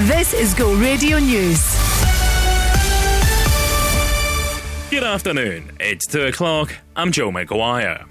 This is Go Radio News. Good afternoon. It's 2 o'clock. I'm Joe McGuire.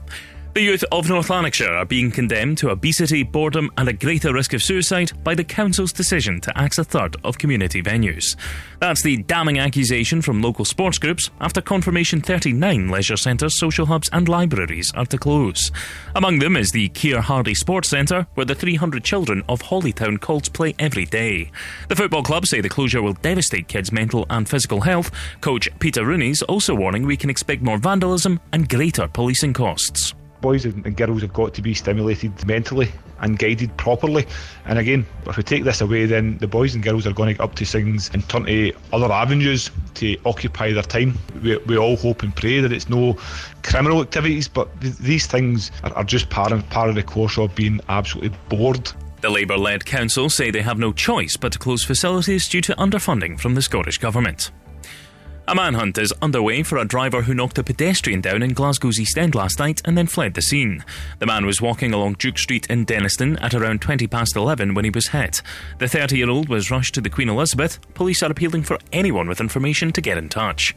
The youth of North Lanarkshire are being condemned to obesity, boredom, and a greater risk of suicide by the council's decision to axe a third of community venues. That's the damning accusation from local sports groups after confirmation 39 leisure centres, social hubs, and libraries are to close. Among them is the Keir Hardie Sports Centre, where the 300 children of Holytown Colts play every day. The football club say the closure will devastate kids' mental and physical health. Coach Peter Rooney's also warning we can expect more vandalism and greater policing costs boys and girls have got to be stimulated mentally and guided properly. And again, if we take this away, then the boys and girls are going to get up to things and turn to other avenues to occupy their time. We, we all hope and pray that it's no criminal activities, but th- these things are, are just part of, part of the course of being absolutely bored. The Labour led council say they have no choice but to close facilities due to underfunding from the Scottish Government. A manhunt is underway for a driver who knocked a pedestrian down in Glasgow's East End last night and then fled the scene. The man was walking along Duke Street in Dennistoun at around 20 past 11 when he was hit. The 30 year old was rushed to the Queen Elizabeth. Police are appealing for anyone with information to get in touch.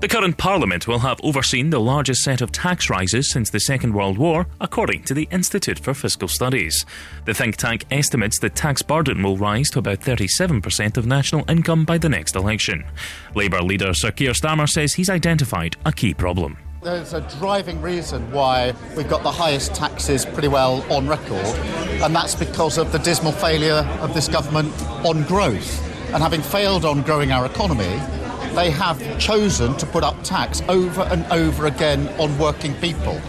The current Parliament will have overseen the largest set of tax rises since the Second World War, according to the Institute for Fiscal Studies. The think tank estimates the tax burden will rise to about 37% of national income by the next election. Labour leader Sir Keir Starmer says he's identified a key problem. There's a driving reason why we've got the highest taxes pretty well on record, and that's because of the dismal failure of this government on growth. And having failed on growing our economy, they have chosen to put up tax over and over again on working people.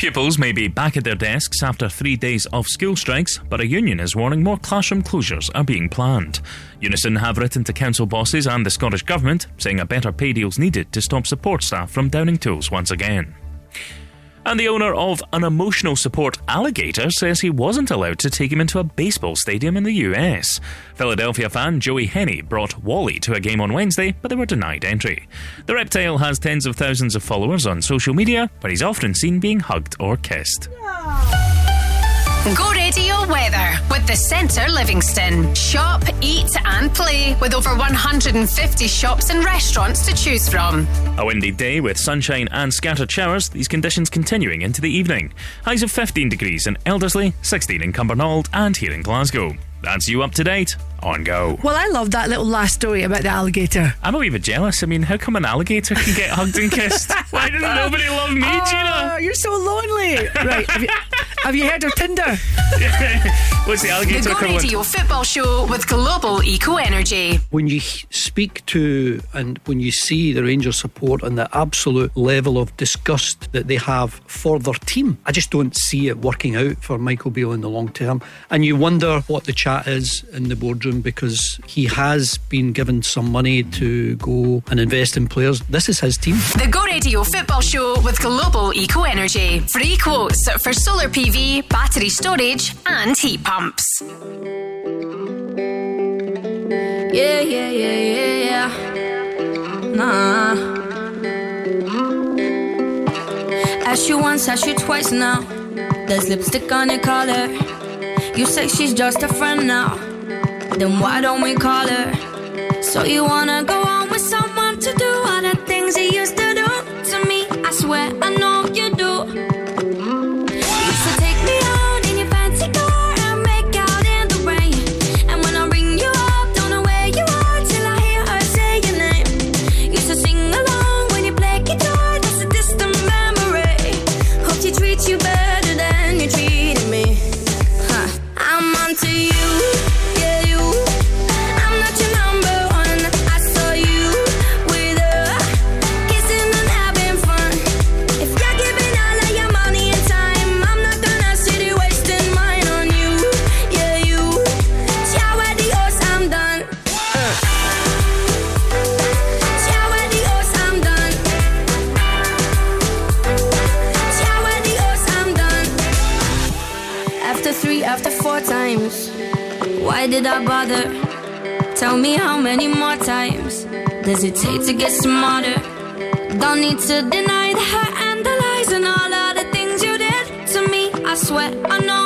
Pupils may be back at their desks after three days of school strikes, but a union is warning more classroom closures are being planned. Unison have written to council bosses and the Scottish Government, saying a better pay deal is needed to stop support staff from downing tools once again. And the owner of an emotional support alligator says he wasn't allowed to take him into a baseball stadium in the US. Philadelphia fan Joey Henney brought Wally to a game on Wednesday, but they were denied entry. The reptile has tens of thousands of followers on social media, but he's often seen being hugged or kissed. Go radio weather with the Centre Livingston. Shop, eat, and play with over 150 shops and restaurants to choose from. A windy day with sunshine and scattered showers, these conditions continuing into the evening. Highs of 15 degrees in Elderslie, 16 in Cumbernauld, and here in Glasgow. That's you up to date on Go. Well, I love that little last story about the alligator. I'm a wee bit jealous. I mean, how come an alligator can get hugged and kissed? Why doesn't nobody love me, oh, Gina? You're so lonely. Right. Have you, have you heard of Tinder? What's the alligator The Go equivalent? Radio Football Show with Global Eco Energy. when you speak to and when you see the Rangers support and the absolute level of disgust that they have for their team, I just don't see it working out for Michael Beale in the long term. And you wonder what the chat is in the boardroom because he has been given some money to go and invest in players. This is his team. The Go Radio Football Show with Global Eco Energy. Free quotes for solar PV, battery storage, and heat pumps. Yeah, yeah, yeah, yeah, yeah. Nah. Asked you once, asked you twice now. There's lipstick on your collar. You say she's just a friend now. Then why don't we call her? So you wanna go on with someone to do all the things you used to do to me? I swear I know did I bother? Tell me how many more times does it take to get smarter? Don't need to deny the hurt and the lies and all of the things you did to me. I swear I know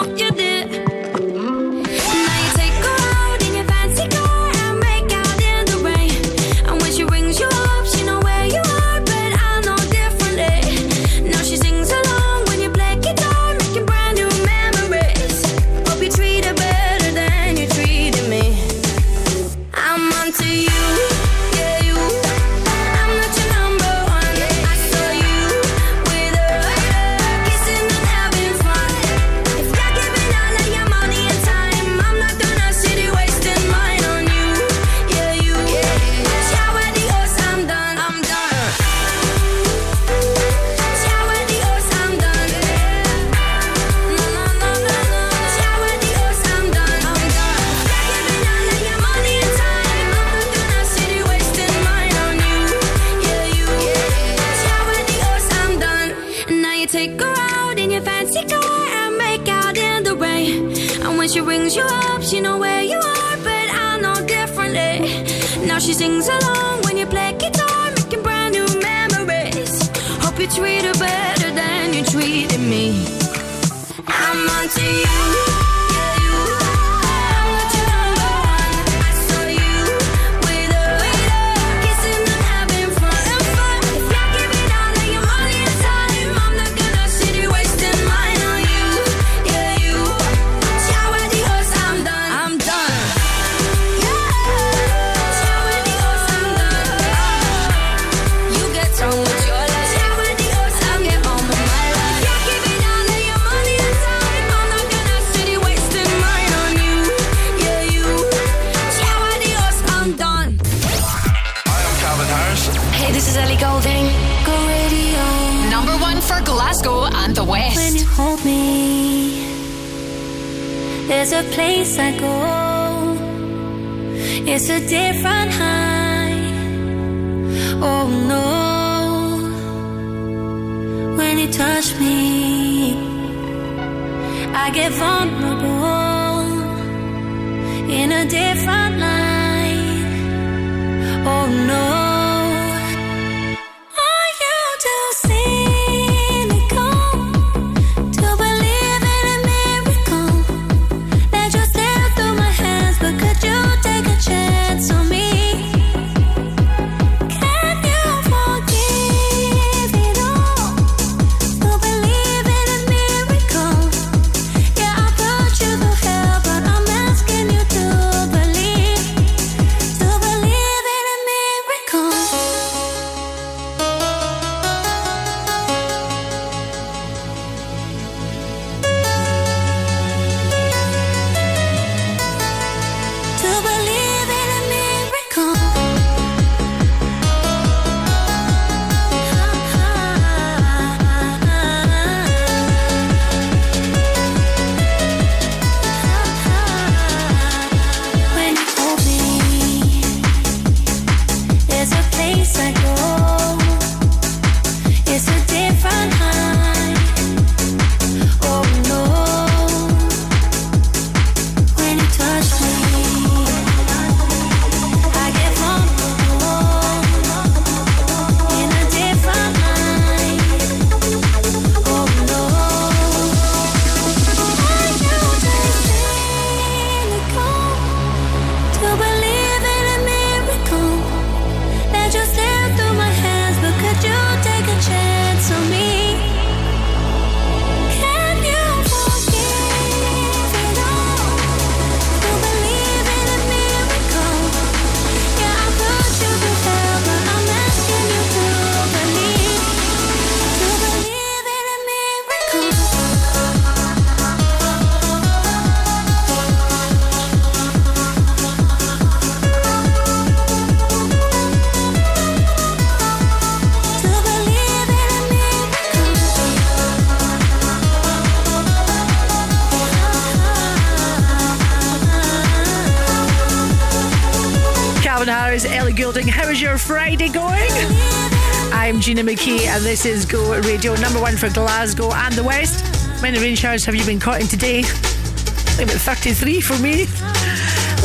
is Go Radio, number one for Glasgow and the West. How many rain showers have you been caught in today? About 33 for me.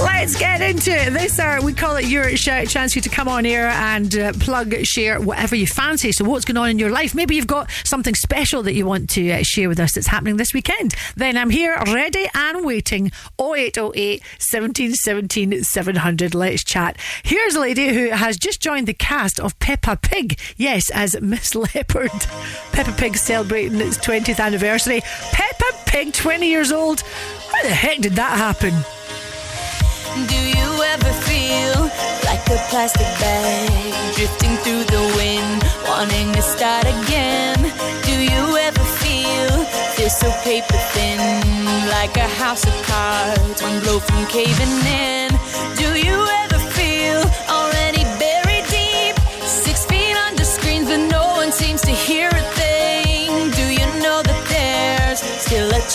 Let's get into it. This hour, we call it your shout chance for you to come on air and uh, plug, share whatever you fancy. So, what's going on in your life? Maybe you've got something special that you want to uh, share with us that's happening this weekend. Then I'm here, ready and waiting. 0808 1717 700. Let's chat. Here's a lady who has just joined the cast of Peppa Pig. Yes, as Miss Leopard. Peppa Pig celebrating its 20th anniversary. Peppa Pig, 20 years old. How the heck did that happen? Do you ever feel like a plastic bag drifting through the wind, wanting to start again? Do you ever feel this so paper thin, like a house of cards, one blow from caving in? Do you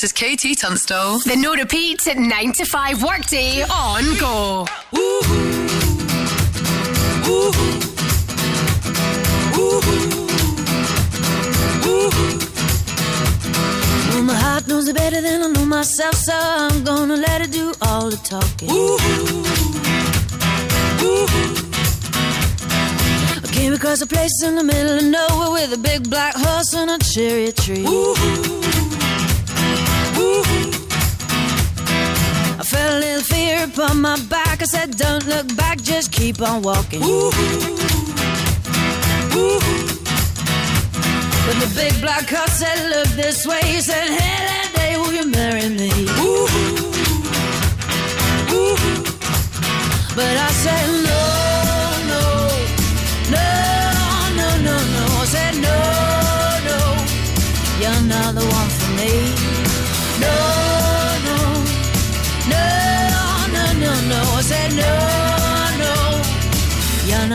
this is KT Tunstall. The no repeat 9 to 5 workday on go. Ooh. Well, my heart knows it better than I know myself, so I'm gonna let it do all the talking. Ooh. Ooh. I came across a place in the middle of nowhere with a big black horse and a cherry tree. I felt a little fear upon my back. I said, Don't look back, just keep on walking. But the big black horse said, Look this way. He said, Hey, that day, will you marry me? But I said,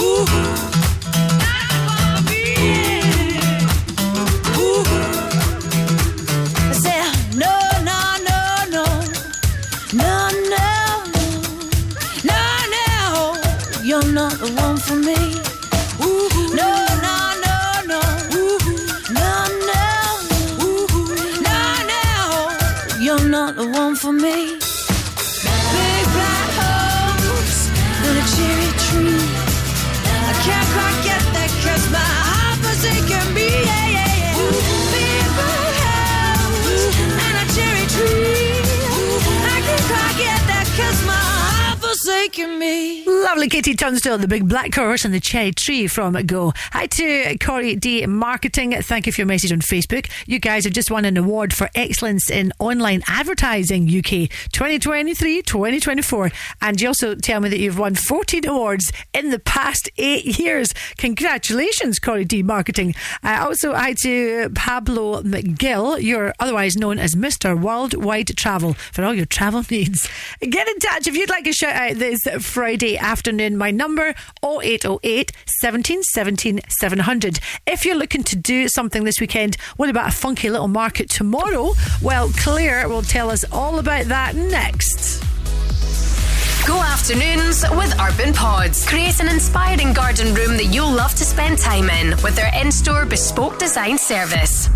Ooh. Not for me. Me. Lovely KT Tunstall, the big black horse and the cherry tree from Go. Hi to Corey D Marketing. Thank you for your message on Facebook. You guys have just won an award for excellence in online advertising UK 2023 2024. And you also tell me that you've won 14 awards in the past eight years. Congratulations, Corey D Marketing. Uh, also, hi to Pablo McGill. You're otherwise known as Mr. Worldwide Travel for all your travel needs. Get in touch if you'd like a shout out this Friday afternoon. My number 0808 17 17 700. If you're looking to do something this weekend, what about a funky little market tomorrow? Well, Claire will tell us all about that next. Go afternoons with Urban Pods. Create an inspiring garden room that you'll love to spend time in with their in store bespoke design service.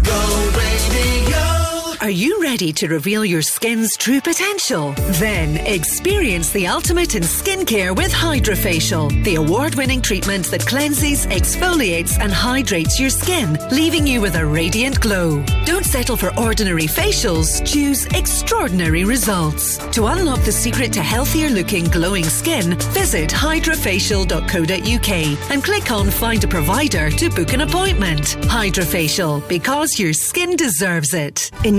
Are you ready to reveal your skin's true potential? Then experience the ultimate in skincare with HydraFacial, the award winning treatment that cleanses, exfoliates, and hydrates your skin, leaving you with a radiant glow. Don't settle for ordinary facials, choose extraordinary results. To unlock the secret to healthier looking, glowing skin, visit hydrafacial.co.uk and click on Find a Provider to book an appointment. HydraFacial, because your skin deserves it. In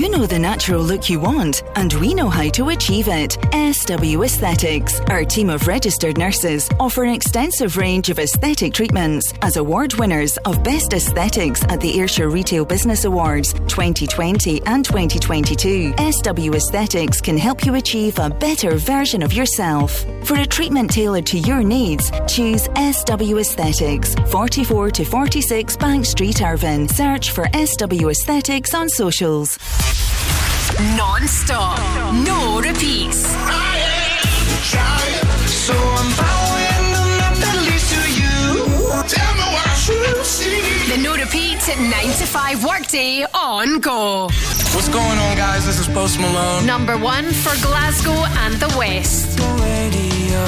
know the natural look you want, and we know how to achieve it. SW Aesthetics. Our team of registered nurses offer an extensive range of aesthetic treatments as award winners of Best Aesthetics at the Ayrshire Retail Business Awards 2020 and 2022. SW Aesthetics can help you achieve a better version of yourself. For a treatment tailored to your needs, choose SW Aesthetics, 44 to 46 Bank Street, Irvine. Search for SW Aesthetics on socials. Non stop. No repeats. So I'm bowing the map that to you. Tell me what I should see. The no repeat 9 to 5 workday on go. What's going on, guys? This is Post Malone. Number one for Glasgow and the West. Radio.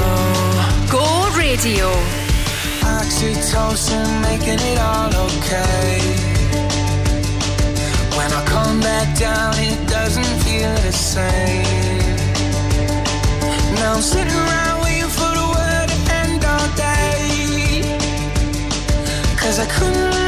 Go radio. Oxytocin making it all okay. When I come back down, it doesn't feel the same. Now I'm sitting around waiting for the word to end all day. Cause I couldn't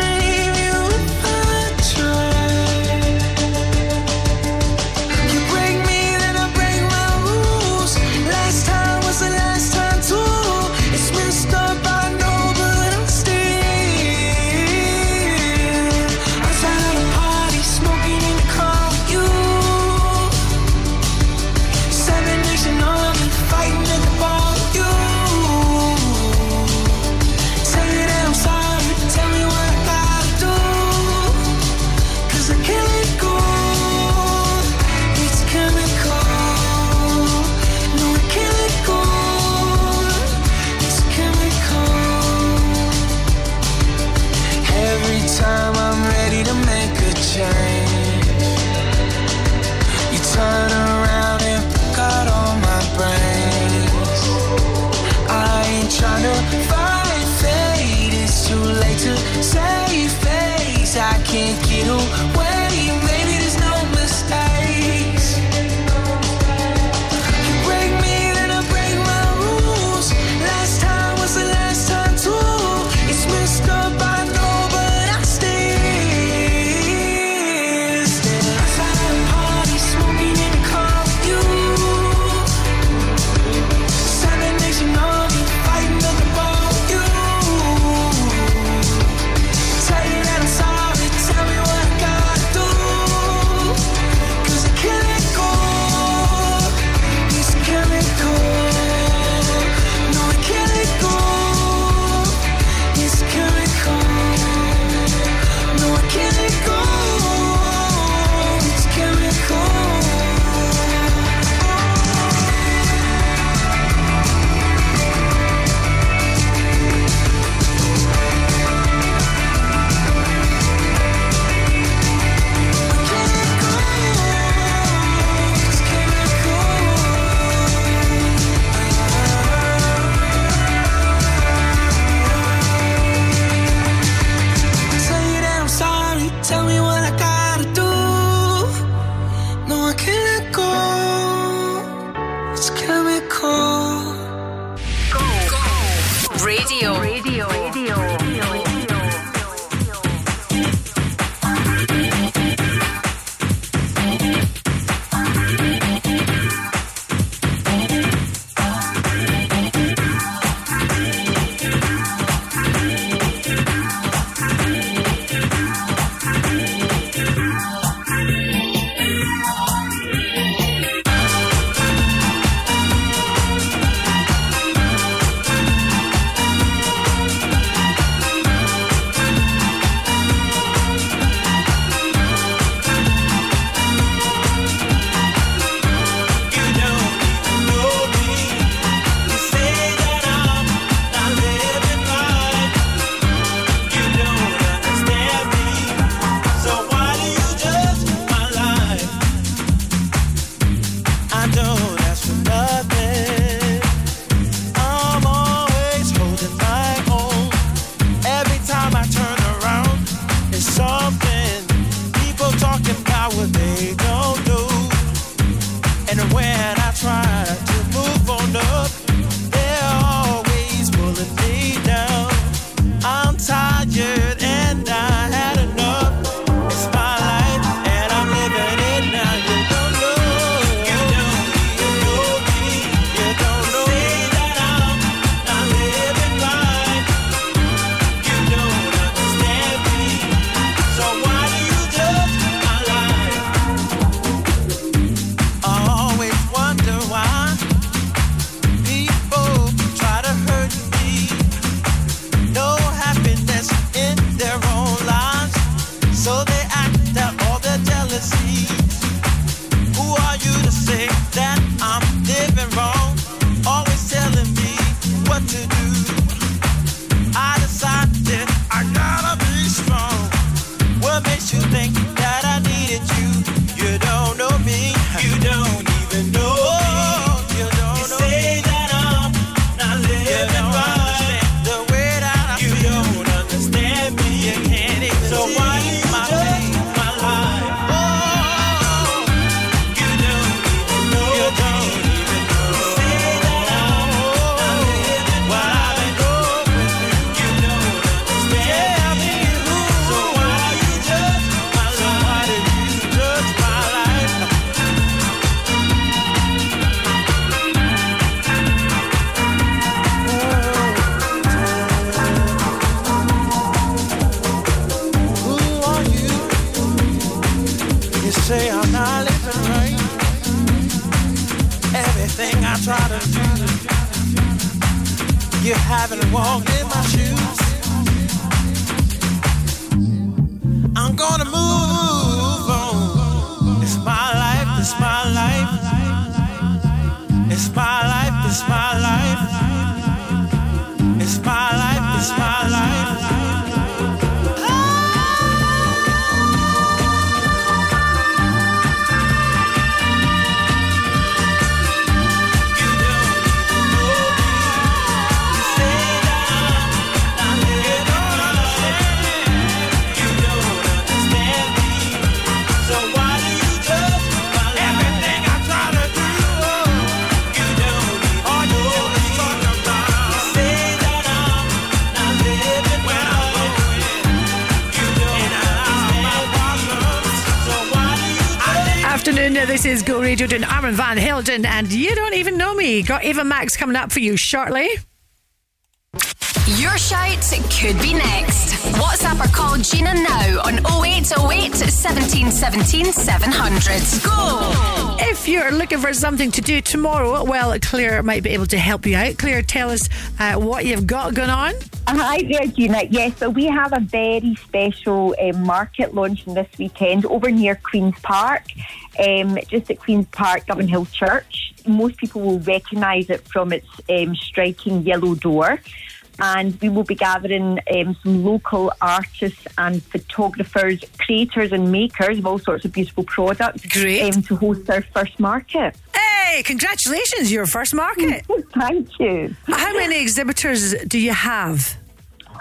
haven't walked in my shoes. And you don't even know me. Got Ava Max coming up for you shortly. Your shout could be next. WhatsApp or call Gina now on 0808 17 17 700. Go! If you're looking for something to do tomorrow, well, Claire might be able to help you out. Claire, tell us uh, what you've got going on. Hi there, Gina. Yes, so we have a very special um, market launching this weekend over near Queen's Park, um, just at Queen's Park, Govanhill Church. Most people will recognise it from its um, striking yellow door. And we will be gathering um, some local artists and photographers, creators, and makers of all sorts of beautiful products Great. Um, to host our first market. Hey, congratulations, your first market. Thank you. How many exhibitors do you have?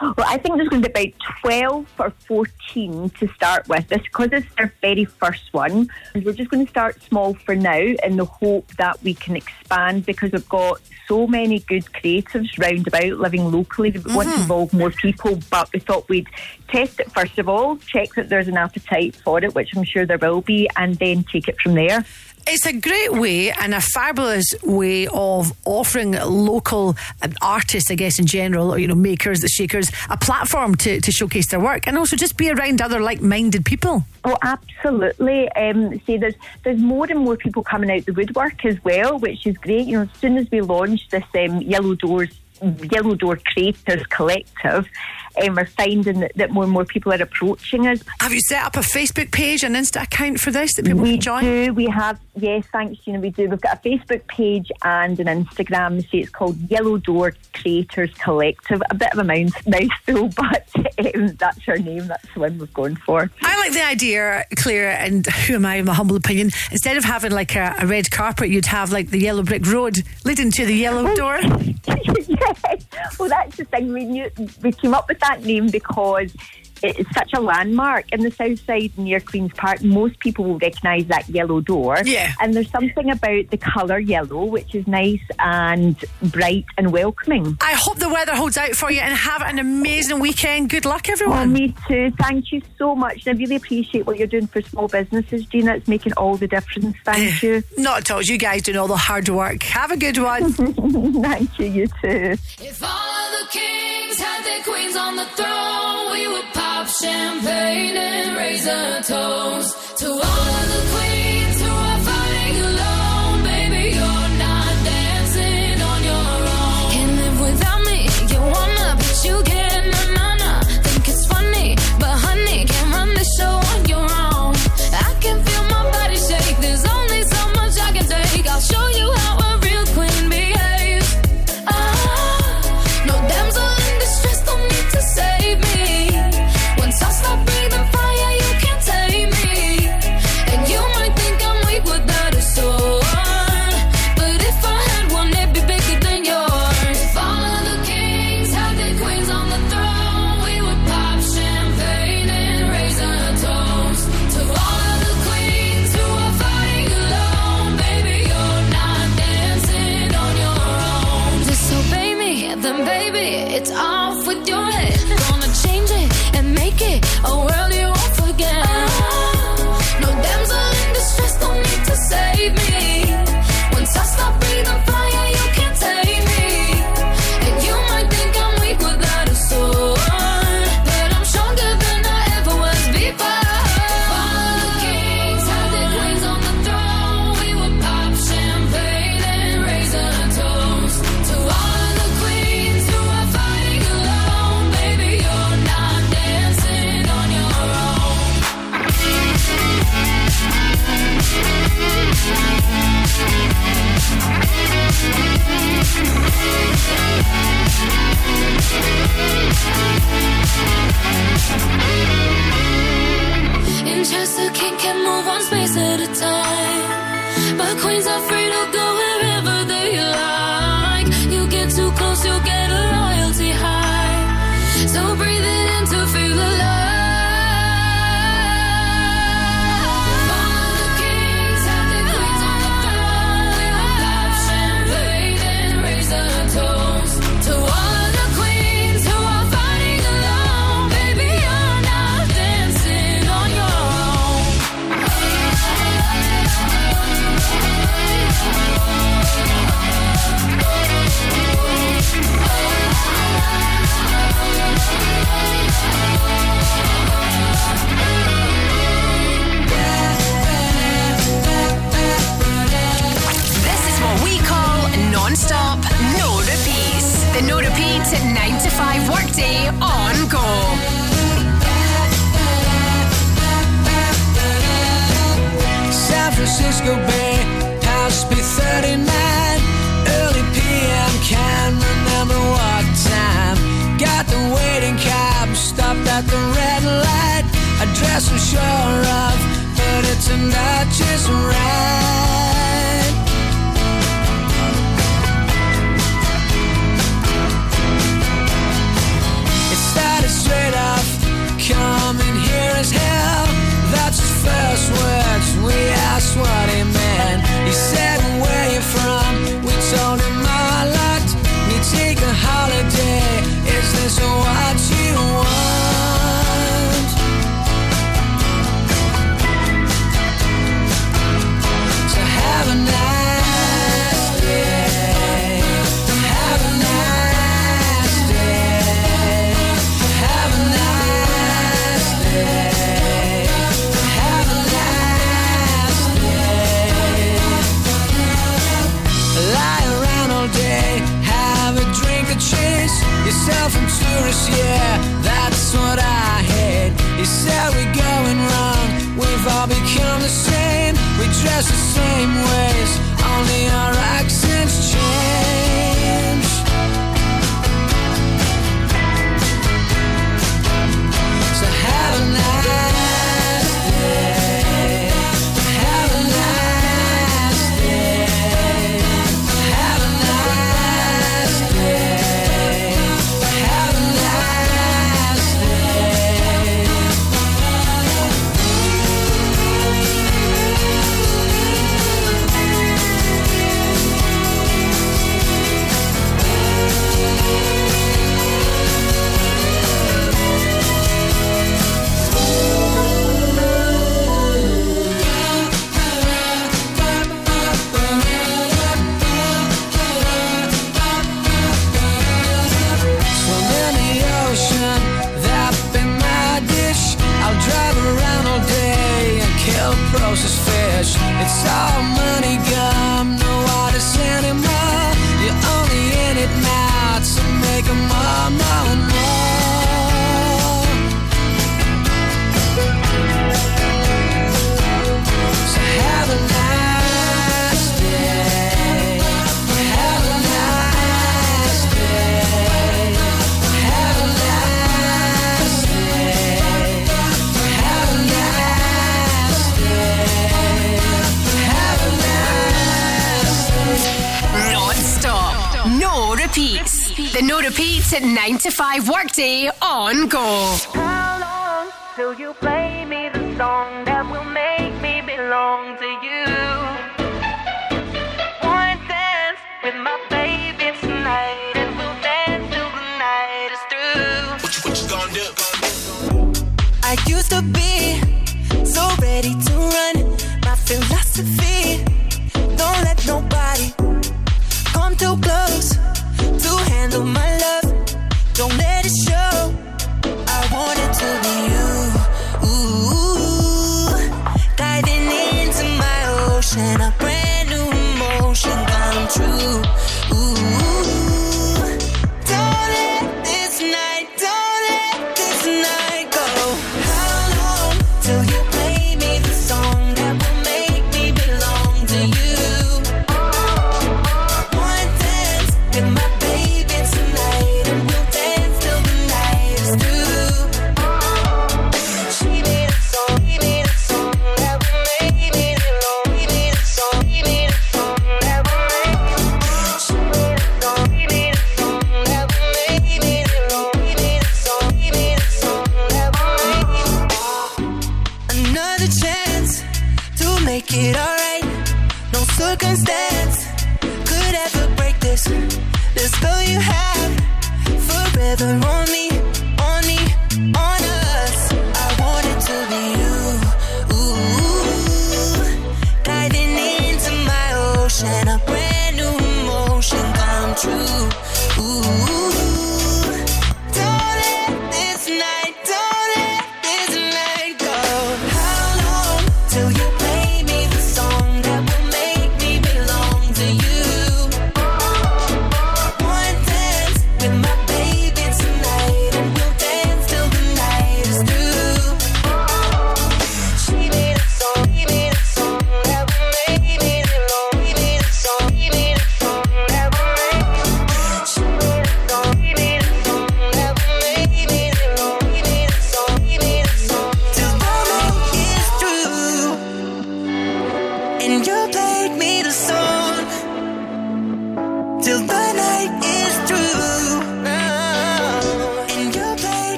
Well, I think there's going to be about 12 or 14 to start with. This because it's our very first one. We're just going to start small for now in the hope that we can expand because we've got so many good creatives round about living locally. We want to mm-hmm. involve more people, but we thought we'd test it first of all, check that there's an appetite for it, which I'm sure there will be, and then take it from there. It's a great way and a fabulous way of offering local um, artists, I guess, in general, or, you know, makers, the shakers, a platform to, to showcase their work and also just be around other like minded people. Oh, absolutely. Um, see, there's there's more and more people coming out the woodwork as well, which is great. You know, as soon as we launched this um, Yellow Doors Yellow Door Creators Collective, um, we're finding that, that more and more people are approaching us. Have you set up a Facebook page, an Insta account for this that people we can join? do. We have, yes, thanks, Gina. We do. We've got a Facebook page and an Instagram. See, it's called Yellow Door Creators Collective. A bit of a mouth, mouthful, but um, that's our name. That's the one we've gone for. I like the idea, Claire, and who am I, in my humble opinion? Instead of having like a, a red carpet, you'd have like the yellow brick road leading to the yellow door. yes. Well, that's the thing. We knew we came up with that name because it's such a landmark in the south side near Queen's Park. Most people will recognise that yellow door. Yeah. And there's something about the colour yellow which is nice and bright and welcoming. I hope the weather holds out for you and have an amazing weekend. Good luck, Oh, everyone. me too. Thank you so much. And I really appreciate what you're doing for small businesses, Gina. It's making all the difference. Thank you. Not at all. You guys doing all the hard work. Have a good one. Thank you. You too. If all of the kings had their queens on the throne, we would pop champagne and raise a toast to all of the queens Interested, can move on space at a time. But queens are free to go. Please Bay, past B39. Early PM, can't remember what time. Got the waiting cab, stopped at the red light. I dress I'm sure of, but it's not just right. It started straight off, coming here as hell. That's his first words that's what meant. He said. tourists, yeah, that's what I hate. You said we're going wrong, we've all become the same. We dress the same ways, only our accents change. It's all money gone. The no repeats at 9 to 5 workday on go. How long till you play? True. Ooh,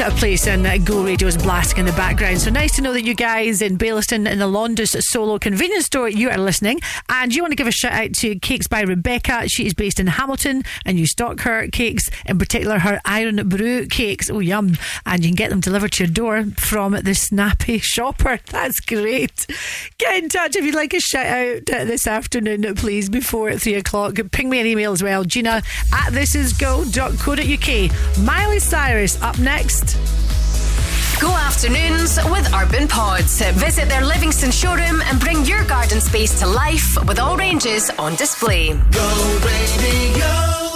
I a place and uh, Go Radio is blasting in the background. So nice to know that you guys in Baillieston in the Londis Solo convenience store, you are listening. And you want to give a shout out to Cakes by Rebecca. She is based in Hamilton and you stock her cakes, in particular her Irn-Bru cakes. Oh, yum. And you can get them delivered to your door from the Snappy Shopper. That's great. Get in touch if you'd like a shout out uh, this afternoon, please, before three o'clock. Ping me an email as well, Gina at thisisgo.co.uk. Miley Cyrus up next. Go afternoons with Urban Pods. Visit their Livingston showroom and bring your garden space to life with all ranges on display. Go radio.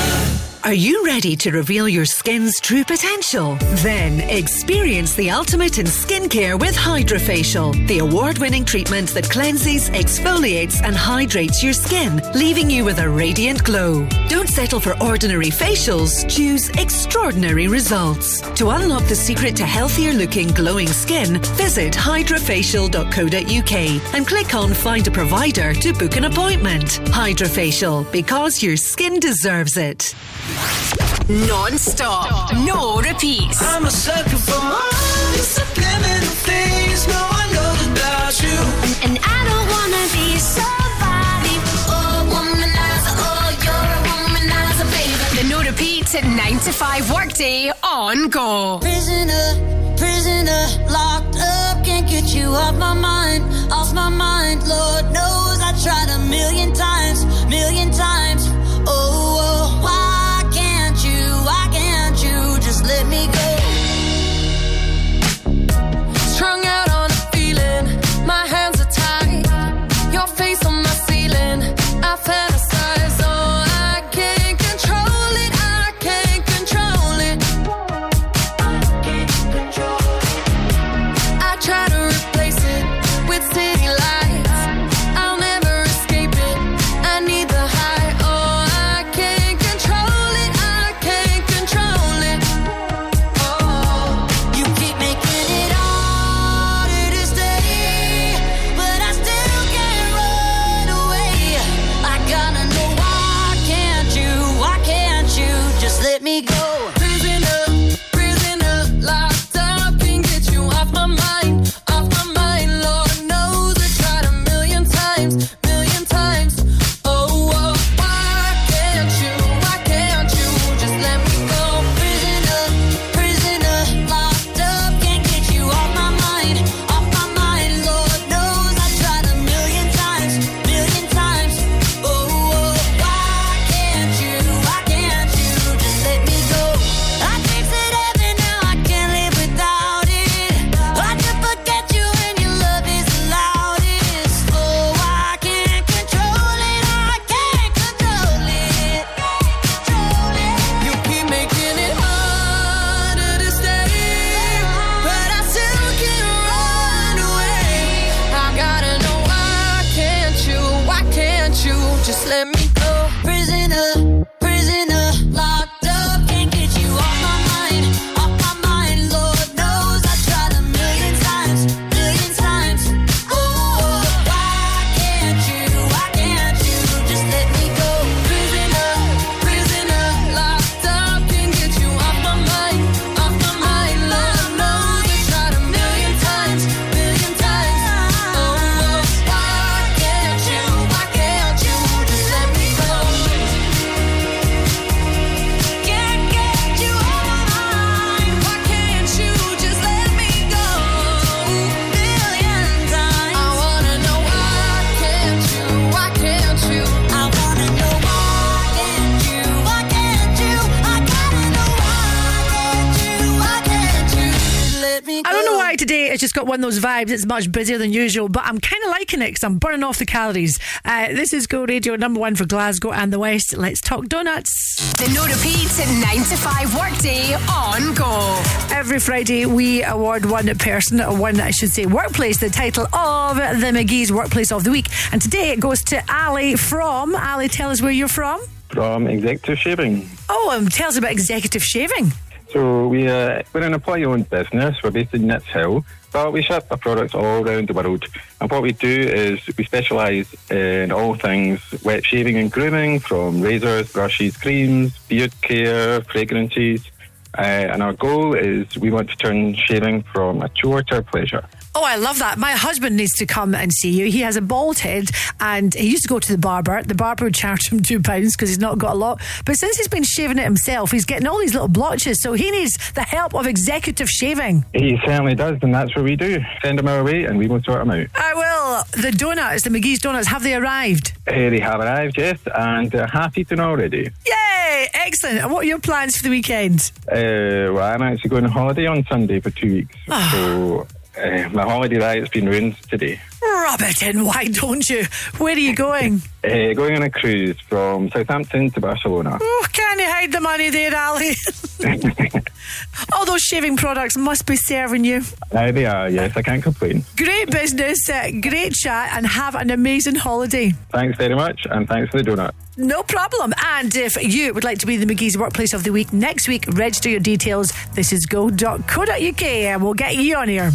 Are you ready to reveal your skin's true potential? Then experience the ultimate in skincare with HydraFacial, the award winning treatment that cleanses, exfoliates, and hydrates your skin, leaving you with a radiant glow. Don't settle for ordinary facials, choose extraordinary results. To unlock the secret to healthier looking, glowing skin, visit hydrafacial.co.uk and click on Find a Provider to book an appointment. HydraFacial, because your skin deserves it. Non stop, no repeats. I'm a sucker for all these subliminal things no one knows about you. And I don't wanna be somebody. Oh, womanizer, oh, you're a womanizer, baby. The no repeat at 9 to 5 workday on Go. Prisoner, prisoner, locked up, can't get you off my mind, off my mind. Lord knows I tried a million times, million times. Got one of those vibes. It's much busier than usual, but I'm kind of liking it because I'm burning off the calories. Uh, this is Go Radio number one for Glasgow and the West. Let's talk donuts. The no repeat 9 to 5 workday on Go. Every Friday, we award one person, or one, I should say, workplace, the title of the McGhee's Workplace of the Week. And today it goes to Ali from. Ali, tell us where you're from. from executive shaving. Oh, um, tell us about executive shaving. So we, uh, we're an employee-owned business. We're based in Nitshill, but we ship our products all around the world. And what we do is we specialise in all things wet shaving and grooming, from razors, brushes, creams, beard care, fragrances. Uh, and our goal is we want to turn shaving from a chore to a pleasure. Oh, I love that. My husband needs to come and see you. He has a bald head and he used to go to the barber. The barber would charge him two pounds because he's not got a lot. But since he's been shaving it himself, he's getting all these little blotches. So he needs the help of executive shaving. He certainly does, and that's what we do. Send him our way, and we will sort him out. I will. The donuts, the McGhee's donuts, have they arrived? Uh, they have arrived, yes, and they're half eaten already. Yay! Excellent. And what are your plans for the weekend? Uh, well, I'm actually going on holiday on Sunday for two weeks. Ah. so uh, my holiday night's been ruined today. It in, why don't you? Where are you going? Uh, going on a cruise from Southampton to Barcelona. Oh, can you hide the money there, Ali? All those shaving products must be serving you. Uh, they are, yes, I can't complain. Great business, uh, great chat, and have an amazing holiday. Thanks very much, and thanks for the donut. No problem. And if you would like to be the McGhee's Workplace of the Week next week, register your details. This is go.co.uk and we'll get you on here.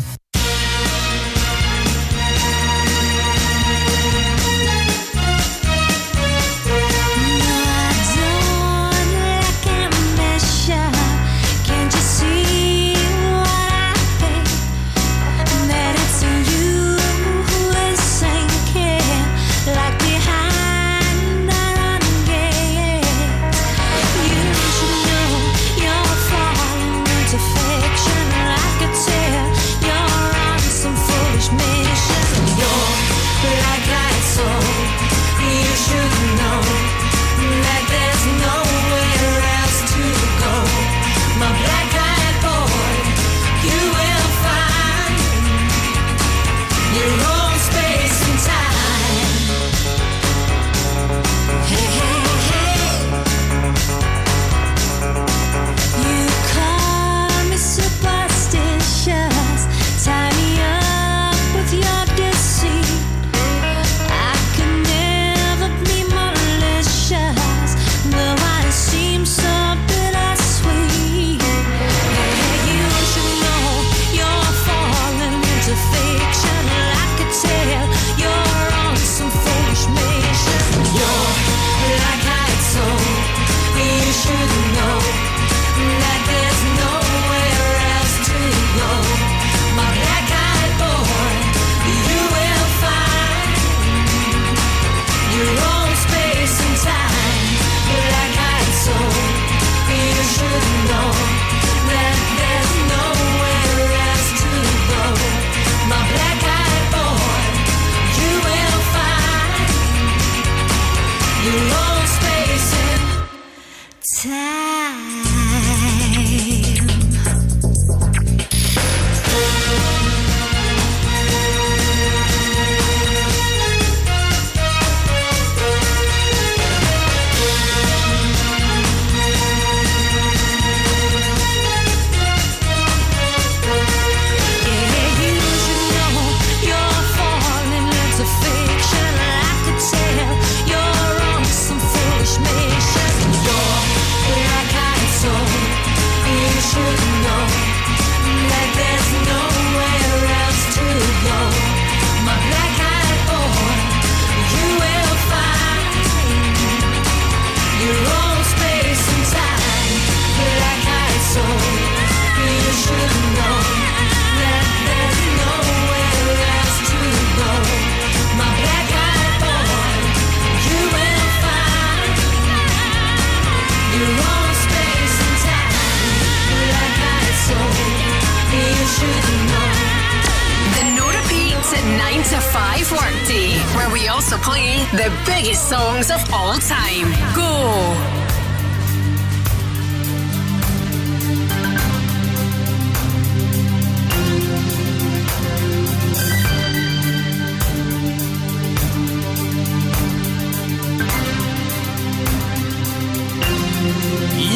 5 Workday, where we also play the biggest songs of all time. Go!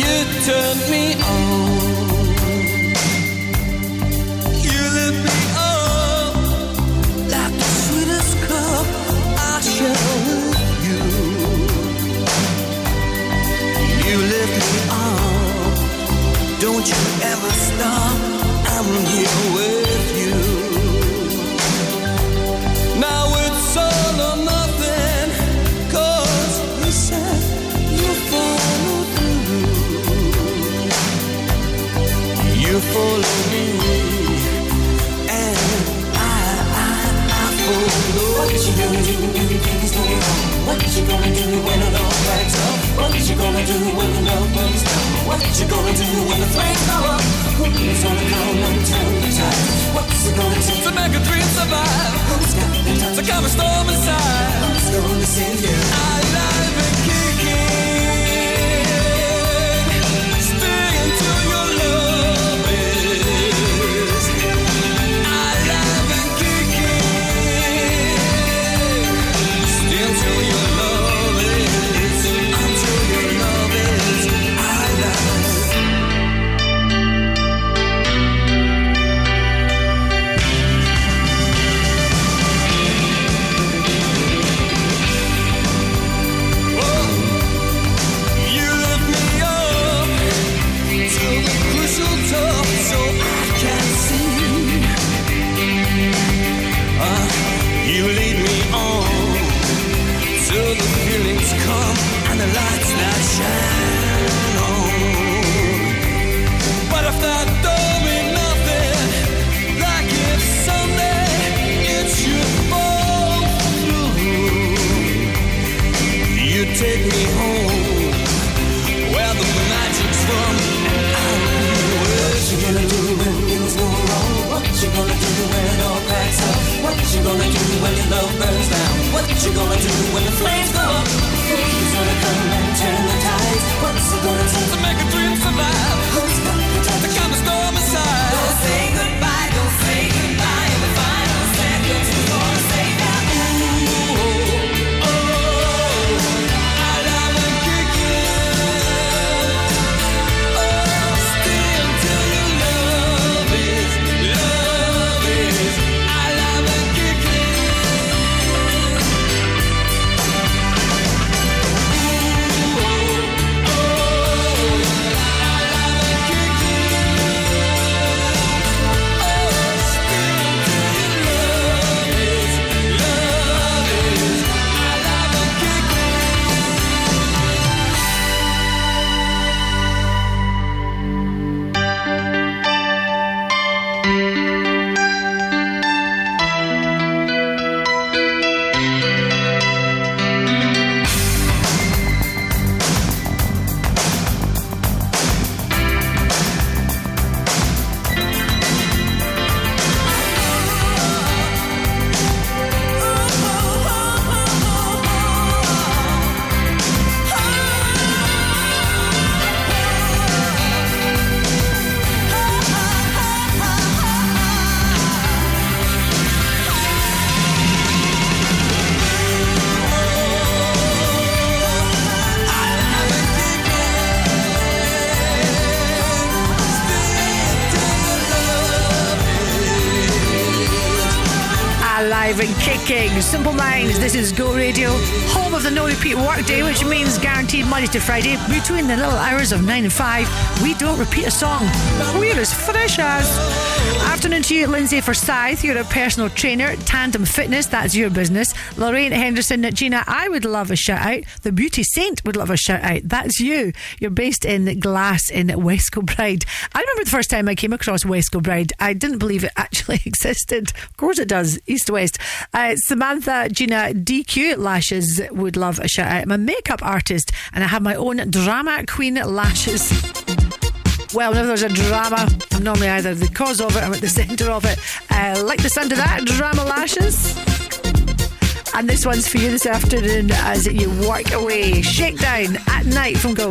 You turned me on you gonna do when the flames go up? Who's gonna come and turn the tide? What's it gonna take to make a dream survive? Who's got the time To calm a storm inside. Who's gonna save you? Love burns down? What you gonna do when the flames go up? Who's gonna come and turn the tides? What's it gonna take to make a dream survive? Is Go Radio, home of the repeat workday, which means guaranteed Monday to Friday. Between the little hours of 9 and 5, we don't repeat a song. We're as fresh as. Afternoon to you, Lindsay Forsyth. You're a personal trainer. Tandem Fitness, that's your business. Lorraine Henderson, Gina, I would love a shout out. The Beauty Saint would love a shout out. That's you. You're based in Glass in West Kilbride. I remember the first time I came across West Kilbride, I didn't believe it actually existed. Of course it does, east to west. Uh, Samantha, Gina, DQ Lashes would love a shout out. I'm a makeup artist and I have my own drama queen lashes. Well, whenever there's a drama, I'm normally either the cause of it or at the centre of it. Uh, like the sound of that, drama lashes. And this one's for you this afternoon as you work away. Shakedown at night from Go.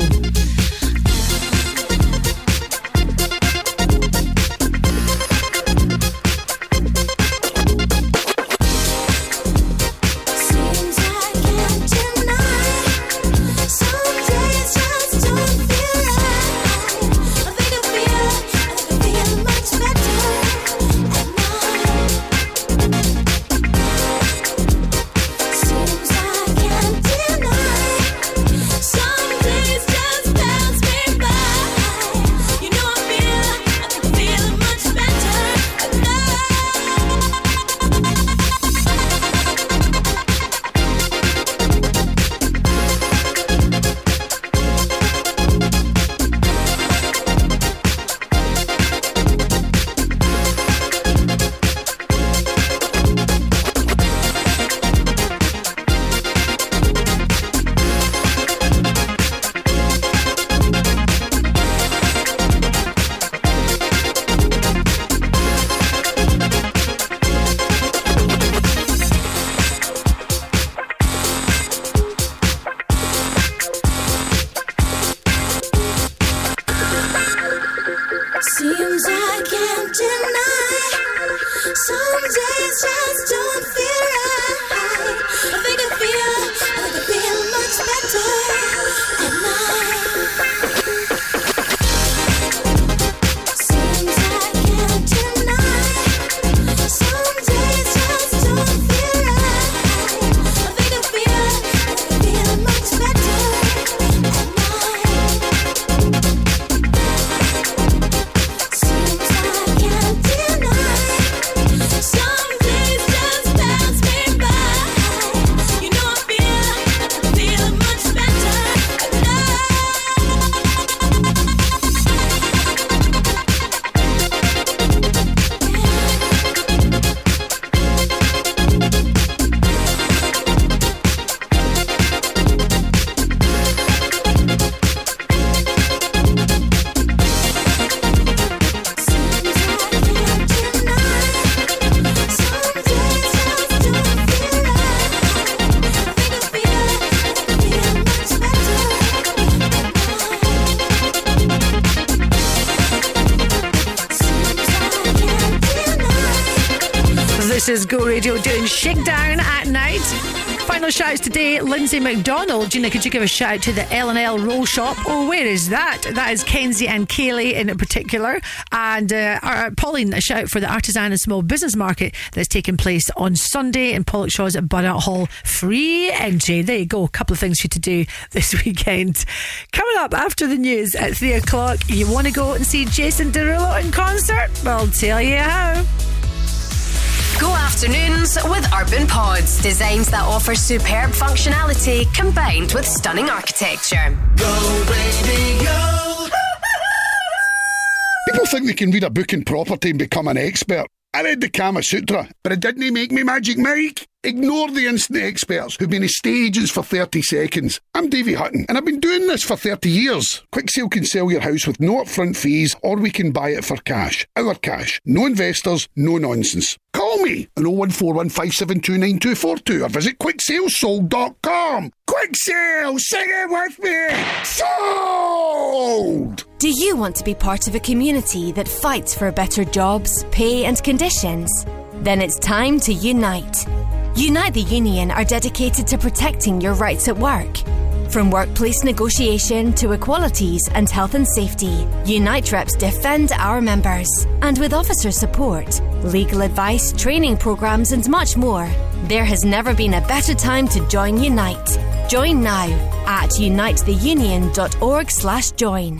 Lindsay McDonald. Gina, could you give a shout out to the L and L Roll Shop? Oh, where is that? That is Kenzie and Kaylee in particular. And uh, uh, Pauline, a shout out for the Artisan and Small Business Market that's taking place on Sunday in Pollokshaws at Bunnett Hall. Free entry. There you go. A couple of things for you to do this weekend. Coming up after the news at three o'clock, you want to go and see Jason Derulo in concert? Well, I'll tell you how. Go afternoons with Urban Pods, designs that offer superb functionality combined with stunning architecture. Go radio. People think they can read a book in property and become an expert. I read the Kama Sutra, but it didn't make me Magic Mike. Ignore the instant experts who've been in stages for 30 seconds. I'm Davey Hutton, and I've been doing this for 30 years. Quick Sale can sell your house with no upfront fees, or we can buy it for cash. Our cash. No investors, no nonsense. Call me on 01415729242 or visit quicksalesold.com. Quick Sale, sing it with me! Sold! Do you want to be part of a community that fights for better jobs, pay, and conditions? Then it's time to unite. Unite the Union are dedicated to protecting your rights at work. From workplace negotiation to equalities and health and safety, Unite reps defend our members. And with officer support, legal advice, training programs, and much more, there has never been a better time to join Unite. Join now at unitetheunion.org/join.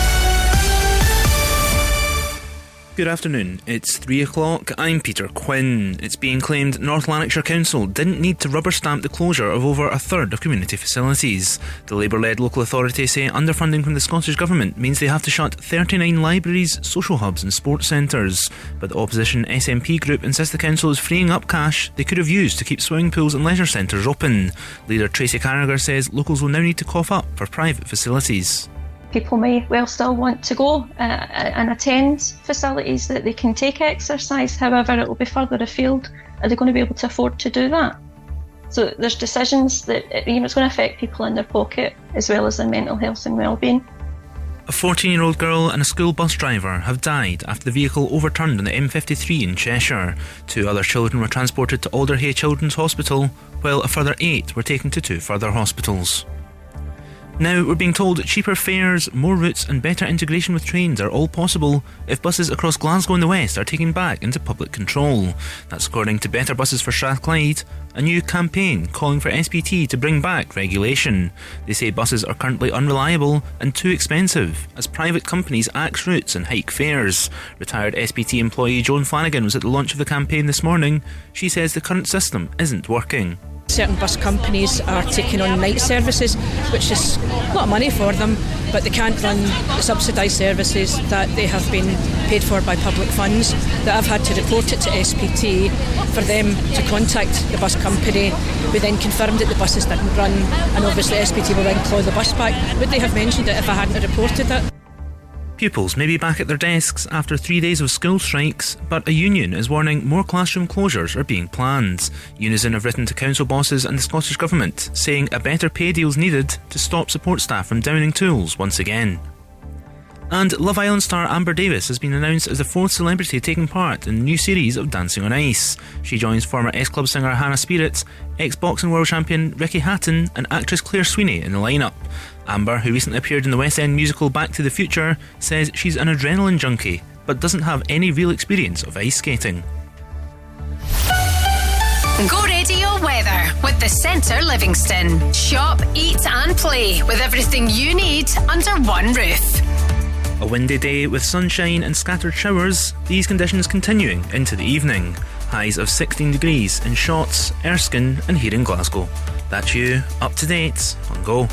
Good afternoon. It's three o'clock. I'm Peter Quinn. It's being claimed North Lanarkshire Council didn't need to rubber stamp the closure of over a third of community facilities. The Labour led local authority say underfunding from the Scottish Government means they have to shut 39 libraries, social hubs, and sports centres. But the opposition SNP group insists the council is freeing up cash they could have used to keep swimming pools and leisure centres open. Leader Tracy Carragher says locals will now need to cough up for private facilities. People may well still want to go uh, and attend facilities that they can take exercise. However, it will be further afield. Are they going to be able to afford to do that? So there's decisions that you know, it's going to affect people in their pocket as well as their mental health and well-being. A 14 year old girl and a school bus driver have died after the vehicle overturned on the M53 in Cheshire. Two other children were transported to Alder Hey Children's Hospital, while a further eight were taken to two further hospitals. Now, we're being told cheaper fares, more routes, and better integration with trains are all possible if buses across Glasgow and the West are taken back into public control. That's according to Better Buses for Strathclyde, a new campaign calling for SPT to bring back regulation. They say buses are currently unreliable and too expensive as private companies axe routes and hike fares. Retired SPT employee Joan Flanagan was at the launch of the campaign this morning. She says the current system isn't working. Certain bus companies are taking on night services, which is a lot of money for them, but they can't run subsidised services that they have been paid for by public funds. That I've had to report it to SPT for them to contact the bus company. We then confirmed that the buses didn't run, and obviously SPT will then claw the bus back. Would they have mentioned it if I hadn't reported it? Pupils may be back at their desks after three days of school strikes, but a union is warning more classroom closures are being planned. Unison have written to council bosses and the Scottish Government, saying a better pay deal is needed to stop support staff from downing tools once again. And Love Island star Amber Davies has been announced as the fourth celebrity taking part in the new series of Dancing on Ice. She joins former S Club singer Hannah Spearritt, ex boxing world champion Ricky Hatton, and actress Claire Sweeney in the lineup. Amber, who recently appeared in the West End musical Back to the Future, says she's an adrenaline junkie but doesn't have any real experience of ice skating. Go radio weather with the Centre Livingston. Shop, eat, and play with everything you need under one roof. A windy day with sunshine and scattered showers, these conditions continuing into the evening. Highs of 16 degrees in Shotts, Erskine, and here in Glasgow. That's you, up to date on Go.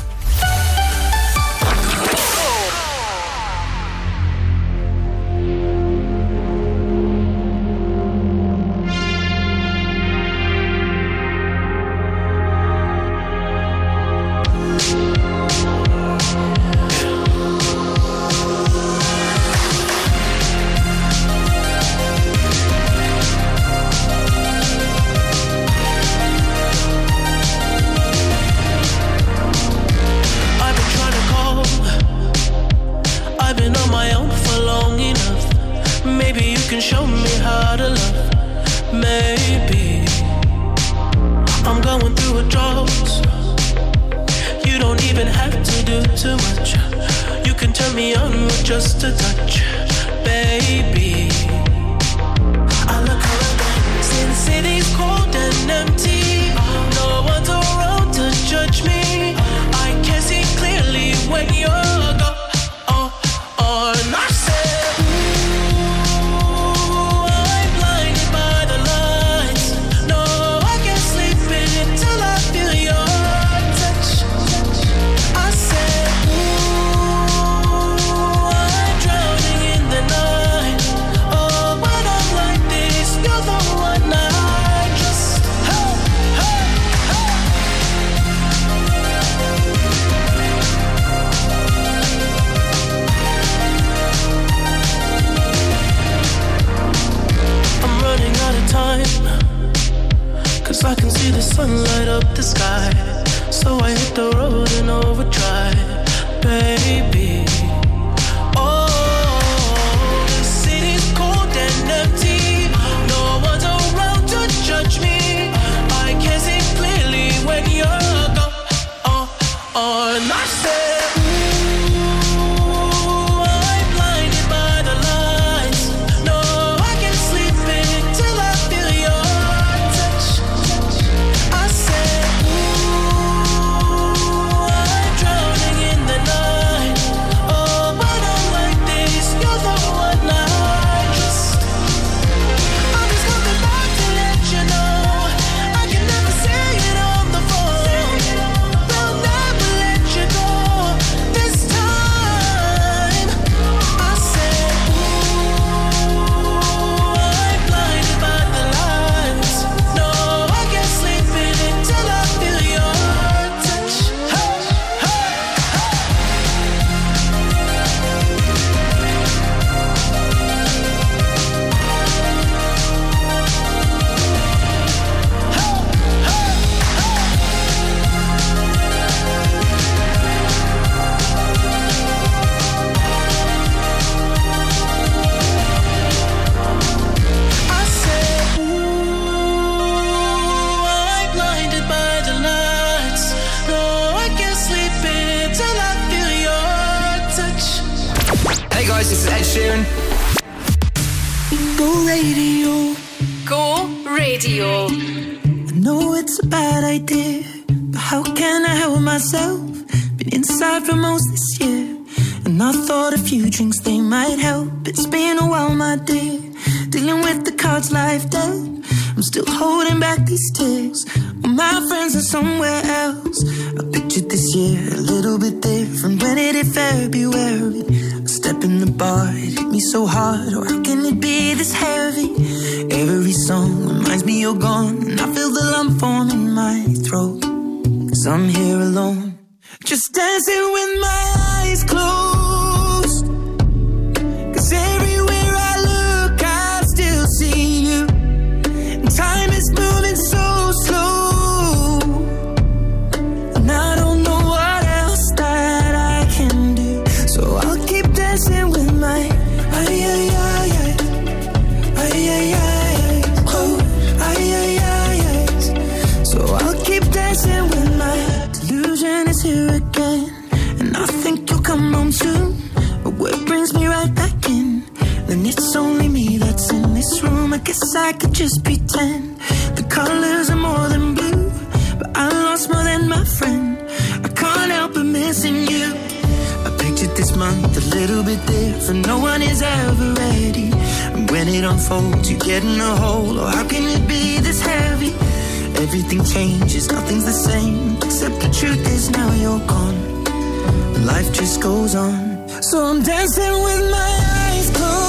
Life just goes on. So I'm dancing with my eyes closed.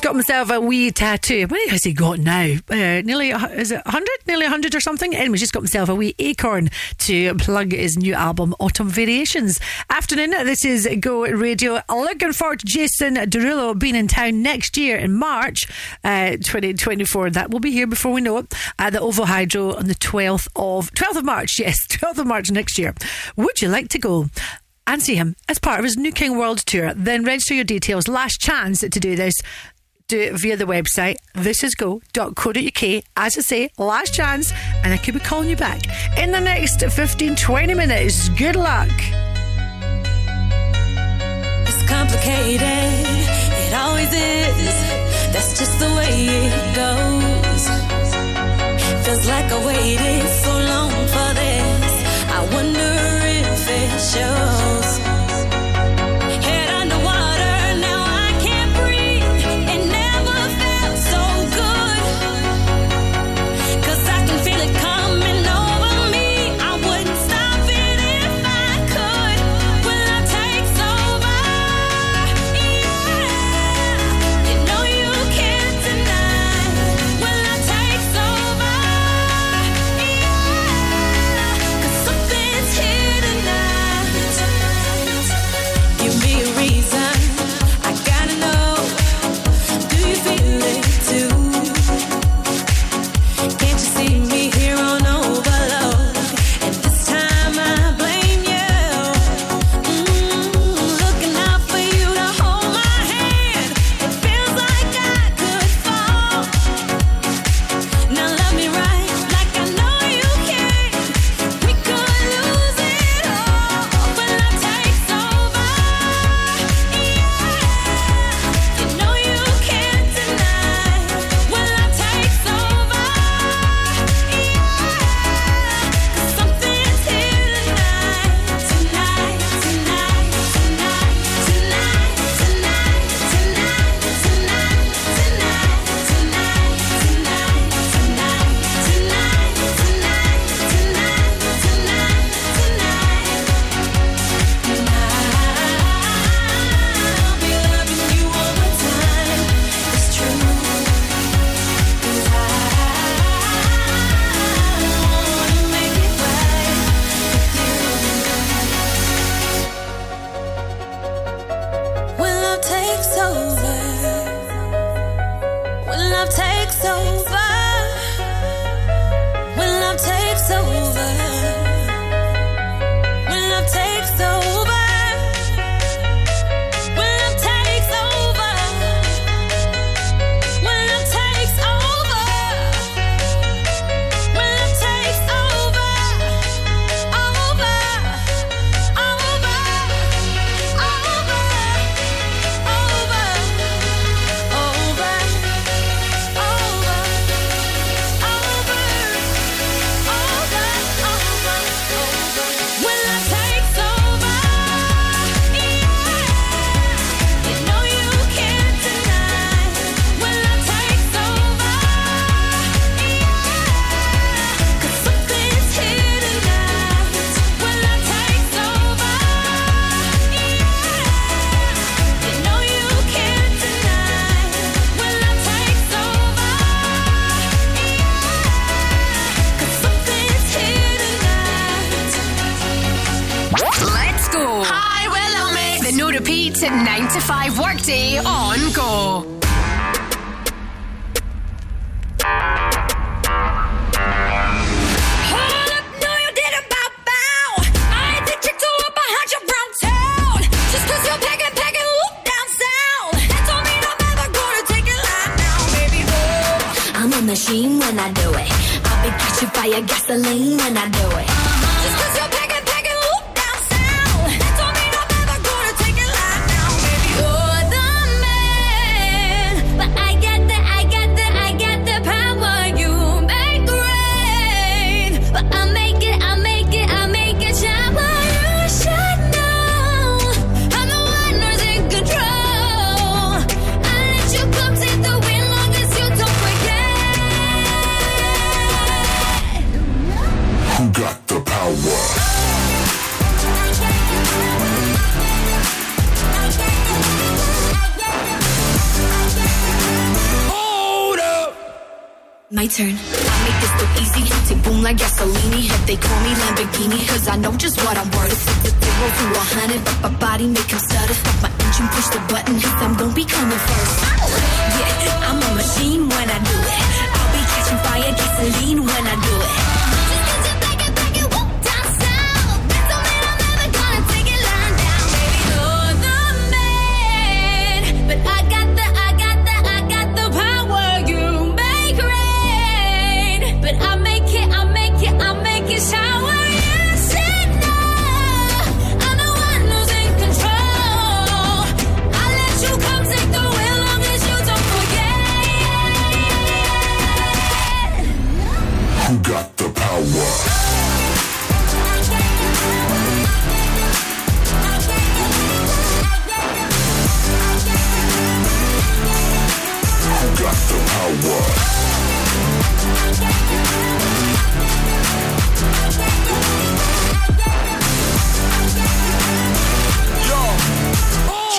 just got himself a wee tattoo. What has he got now? Uh, nearly, is it 100? Nearly 100 or something? Anyway, just got himself a wee acorn to plug his new album, Autumn Variations. Afternoon, this is Go Radio. Looking forward to Jason Derulo being in town next year in March uh, 2024. That will be here before we know it at the OVO Hydro on the 12th of, 12th of March. Yes, 12th of March next year. Would you like to go? and see him as part of his New King World Tour. Then register your details. Last chance to do this. Do it via the website thisisgo.co.uk. As I say, last chance, and I could be calling you back in the next 15 20 minutes. Good luck. It's complicated. It always is. That's just the way it goes. Feels like I waited so long for this. I wonder if it shows. Machine when I do it. I'll be catching fire gasoline when I do it. Turn. I make this look easy. Tick boom like gasoline. If they call me Lamborghini, cause I know just what I'm worth. Flip the zero to a hundred, but my body make him stutter. Stop my engine, push the button, cause I'm gon' be coming first. Yeah, I'm a machine when I do it. I'll be catching fire, gasoline when I do it.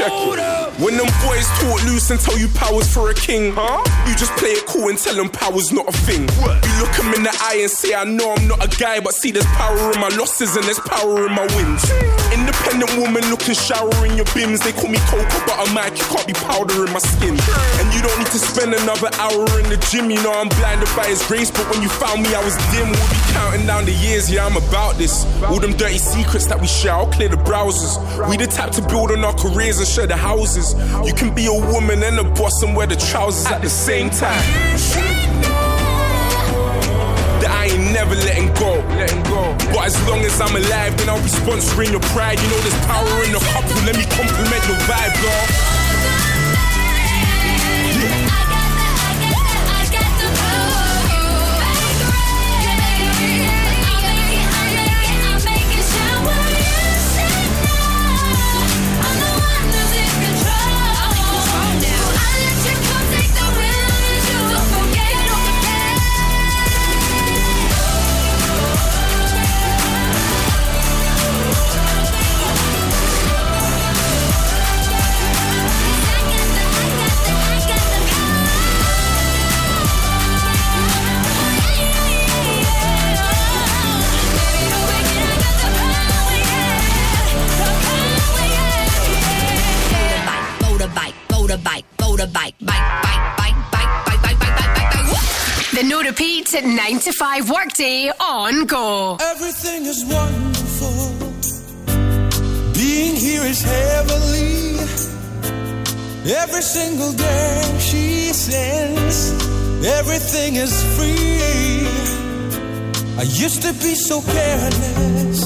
check. When them boys talk loose and tell you powers for a king, huh? You just play it cool and tell them powers not a thing. You look them in the eye and say, I know I'm not a guy, but see there's power in my losses and there's power in my wins. Independent woman looking shower in your bins. They call me Cocoa Butter Mike, you can't be powder in my skin. And you don't need to spend another hour in the gym. You know I'm blinded by his grace, but when you found me, I was dim. We'll be counting down the years, yeah, I'm about this. All them dirty secrets that we share, I'll clear the browsers. We the type to build on our careers and share the houses. You can be a woman and a boss and wear the trousers at the same time. That I ain't never letting go. Letting go. But as long as I'm alive, then I'll be sponsoring your pride. You know there's power in the couple. Let me compliment your vibe, girl. 9 to 5 workday on Go. Everything is wonderful. Being here is heavenly. Every single day she sends. Everything is free. I used to be so careless.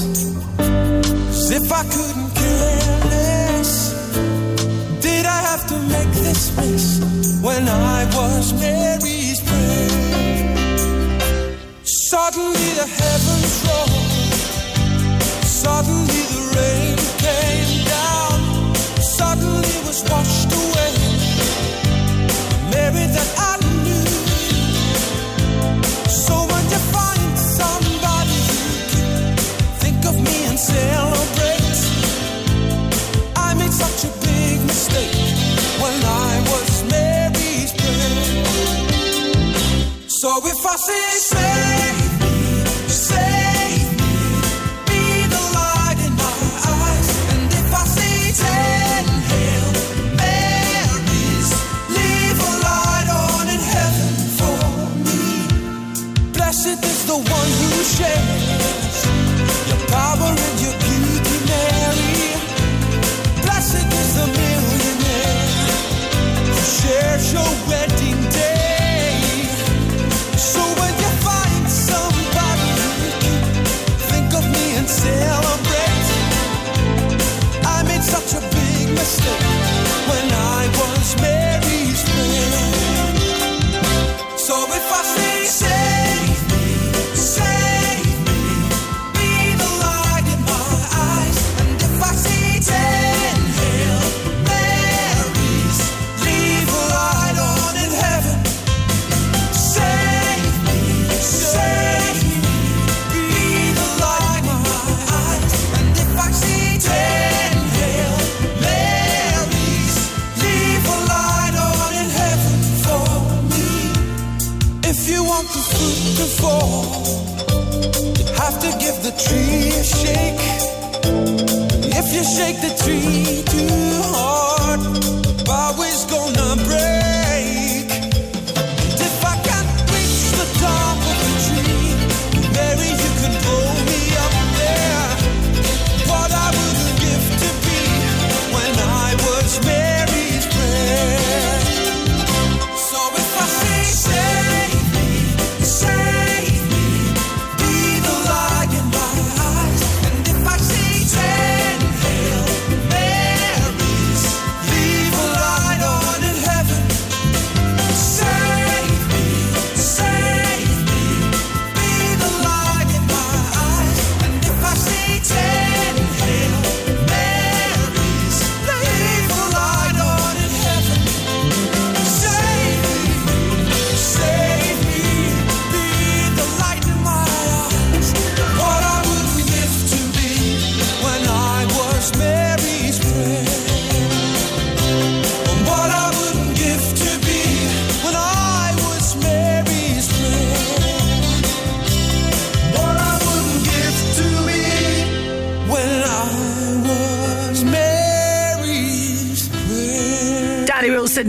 As if I couldn't care less. Did I have to make this mess when I was Mary's Suddenly the heavens rolled. Suddenly the rain came down. Suddenly was washed away. Mary that I knew. So when you find somebody think of me and celebrate. I made such a big mistake when I was Mary's prayer. So if I say one shake the tree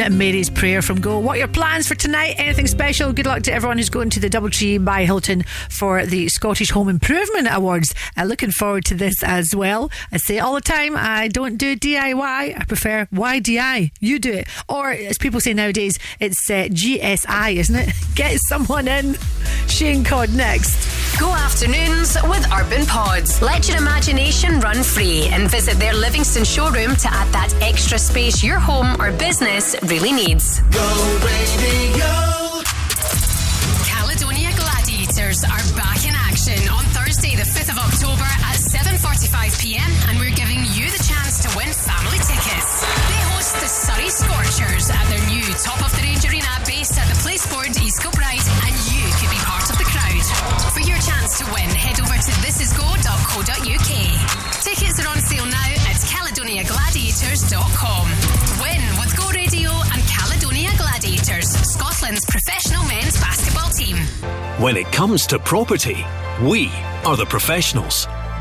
and Mary's Prayer from Go. What are your plans for tonight? Anything special? Good luck to everyone who's going to the Double Doubletree by Hilton for the Scottish Home Improvement Awards. Uh, looking forward to this as well. I say all the time, I don't do DIY. I prefer YDI. You do it. Or as people say nowadays, it's uh, GSI, isn't it? Get someone in. Shane Codd next. Go afternoons with Urban Pods. Let your imagination run free and visit their Livingston showroom to add that extra space your home or business really needs. Go radio. Caledonia Gladiators are back in action on Thursday, the 5th of October at 7:45 p.m. and we're giving you the chance to win family tickets. They host the Surrey Scorchers at their new top of the range arena based at the Playsport East Kilbride to win, head over to thisisgo.co.uk. Tickets are on sale now at caledoniagladiators.com. Win with Go Radio and Caledonia Gladiators, Scotland's professional men's basketball team. When it comes to property, we are the professionals.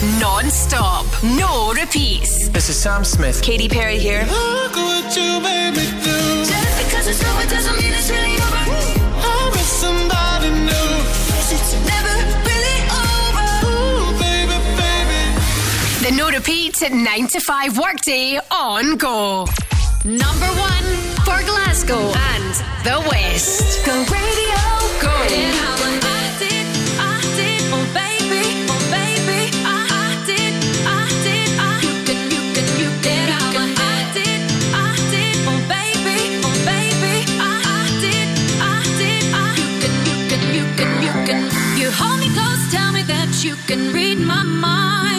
Non stop, no repeats. This is Sam Smith. Katy Perry here. Look what you made me do. Just because it's over doesn't mean it's really over. I miss somebody new. Yes, it's never really over. Ooh, baby, baby. The no repeat 9 to 5 workday on Go. Number one for Glasgow and the West. Go Radio. Go. And how hold me close, tell me that you can read my mind.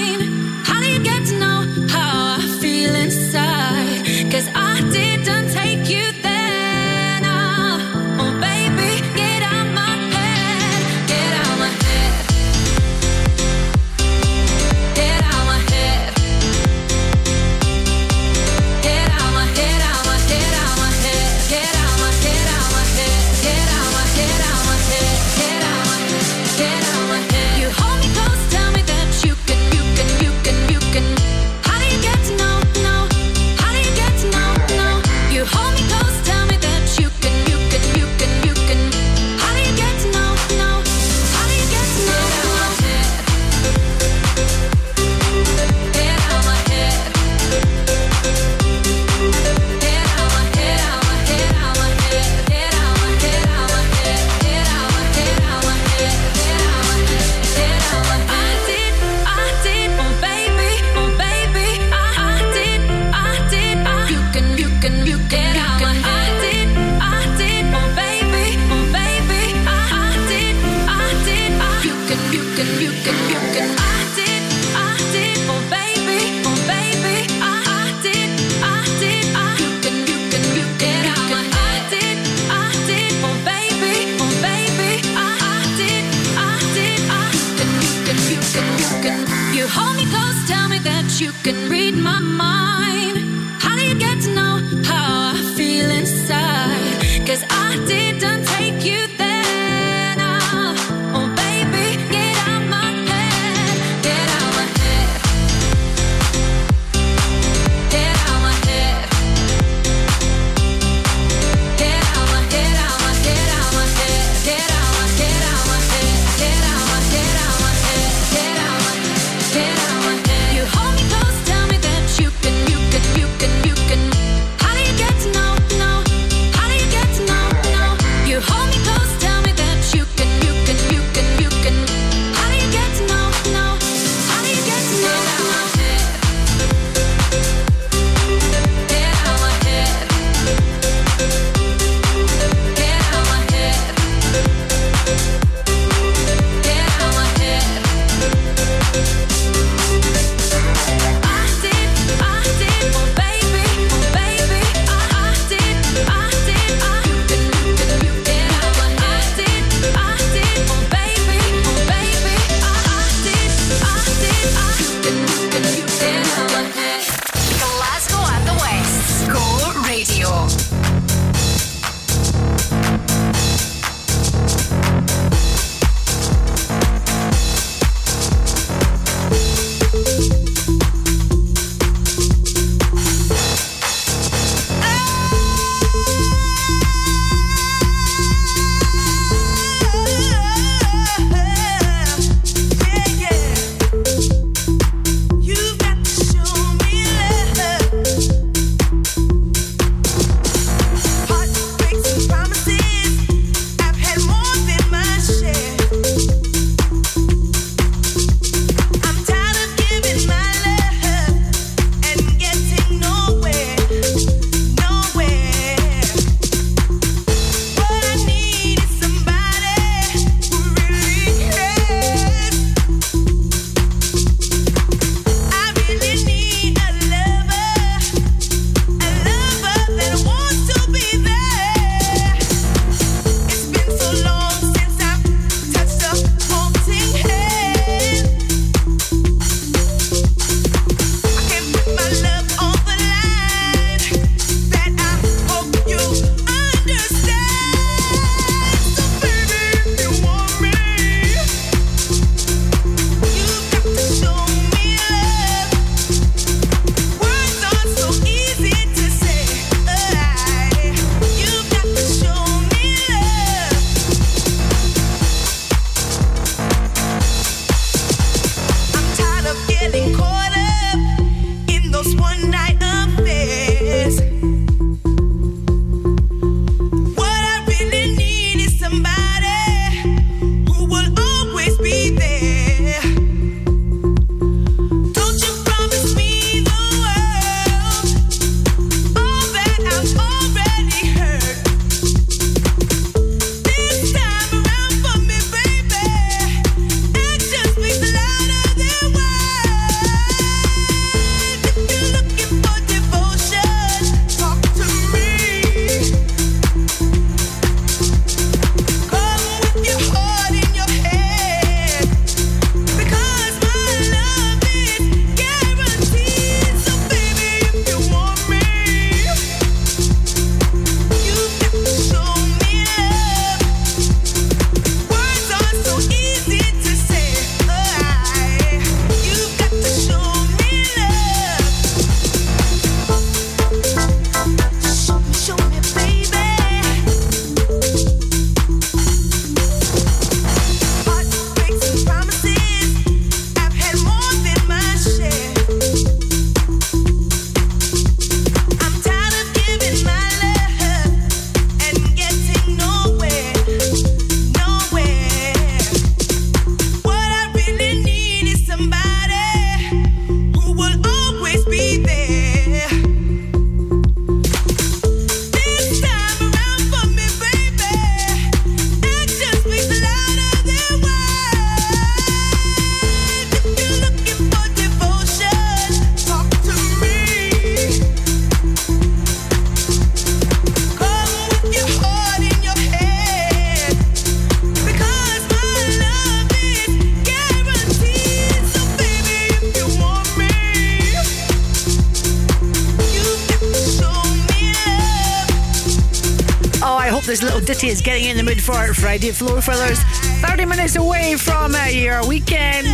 For Friday Floor Fillers. 30 minutes away from uh, your weekend.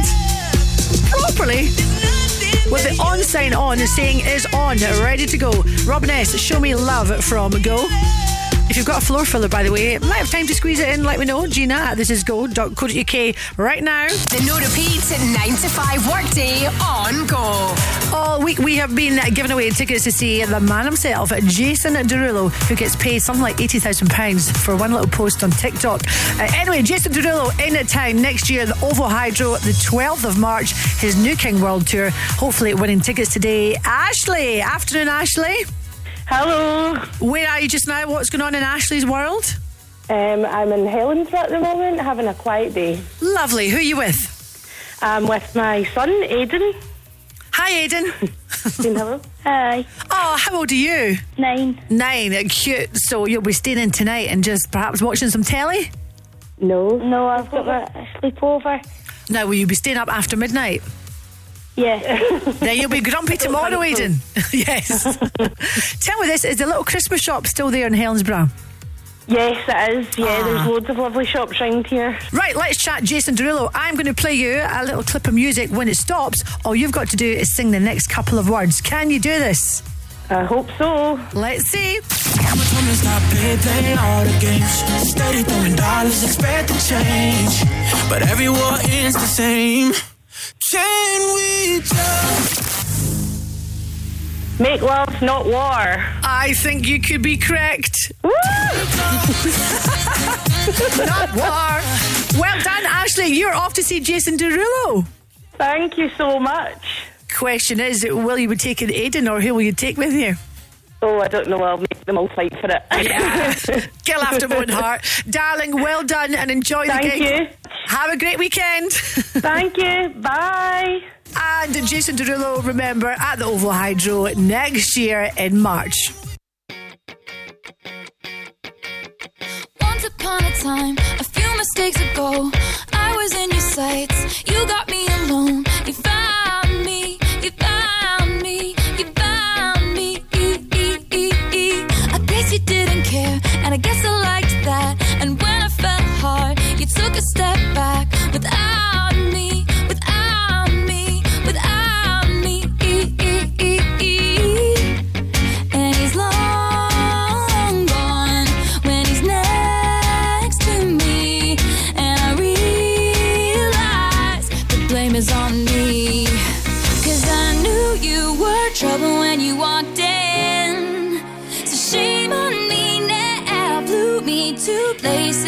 Properly. With the on sign on saying is on, ready to go. Robin S, show me love from Go. If you've got a floor filler, by the way, might have time to squeeze it in, let me know. Gina at this is go.co.uk right now. The no repeat 9 to 5 workday on Go. All week we have been giving away tickets to see the man himself, Jason Derulo, who gets paid something like £80,000 for one little post on TikTok. Uh, anyway, Jason Derulo in town next year, the OVO Hydro, the 12th of March, his New King World Tour. Hopefully winning tickets today. Ashley, afternoon, Ashley. Hello. Where are you just now? What's going on in Ashley's world? Um, I'm in Helensburgh at the moment, having a quiet day. Lovely. Who are you with? I'm with my son, Aidan. Hi, Aidan. hello. Hi. Oh, how old are you? Nine. Nine. Cute. So you'll be staying in tonight and just perhaps watching some telly? No. No, I've got my sleepover. Now, will you be staying up after midnight? Yeah. then you'll be grumpy tomorrow, Aidan. yes. Tell me this: is the little Christmas shop still there in Helensburgh? Yes, it is. Yeah, Ah. there's loads of lovely shops round here. Right, let's chat Jason Derulo. I'm going to play you a little clip of music. When it stops, all you've got to do is sing the next couple of words. Can you do this? I hope so. Let's see. Mama told me stop playing all the games. Steady throwing dollars, expect to change. But every war ends the same. Can we just Make love, not war. I think you could be correct. Not war. Well done, Ashley. You're off to see Jason Derulo. Thank you so much. Question is, will you be taking Aidan or who will you take with you? Oh, I don't know. I'll make them all fight for it. Yeah. Girl after my own heart. Darling, well done and enjoy Thank the gig. Thank you. Have a great weekend. Thank you. Bye. And Jason Derulo, remember, at the OVO Hydro next year in March. Once upon a time, a few mistakes ago, I was in your sights. You got me alone. You found me. You found me. You found me. I guess you didn't care, and I guess I liked that. And when I hard, you took a step back without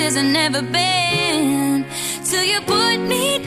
places I've never been. Till you put me down.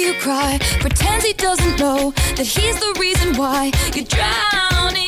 You cry. Pretends he doesn't know that he's the reason why you're drowning.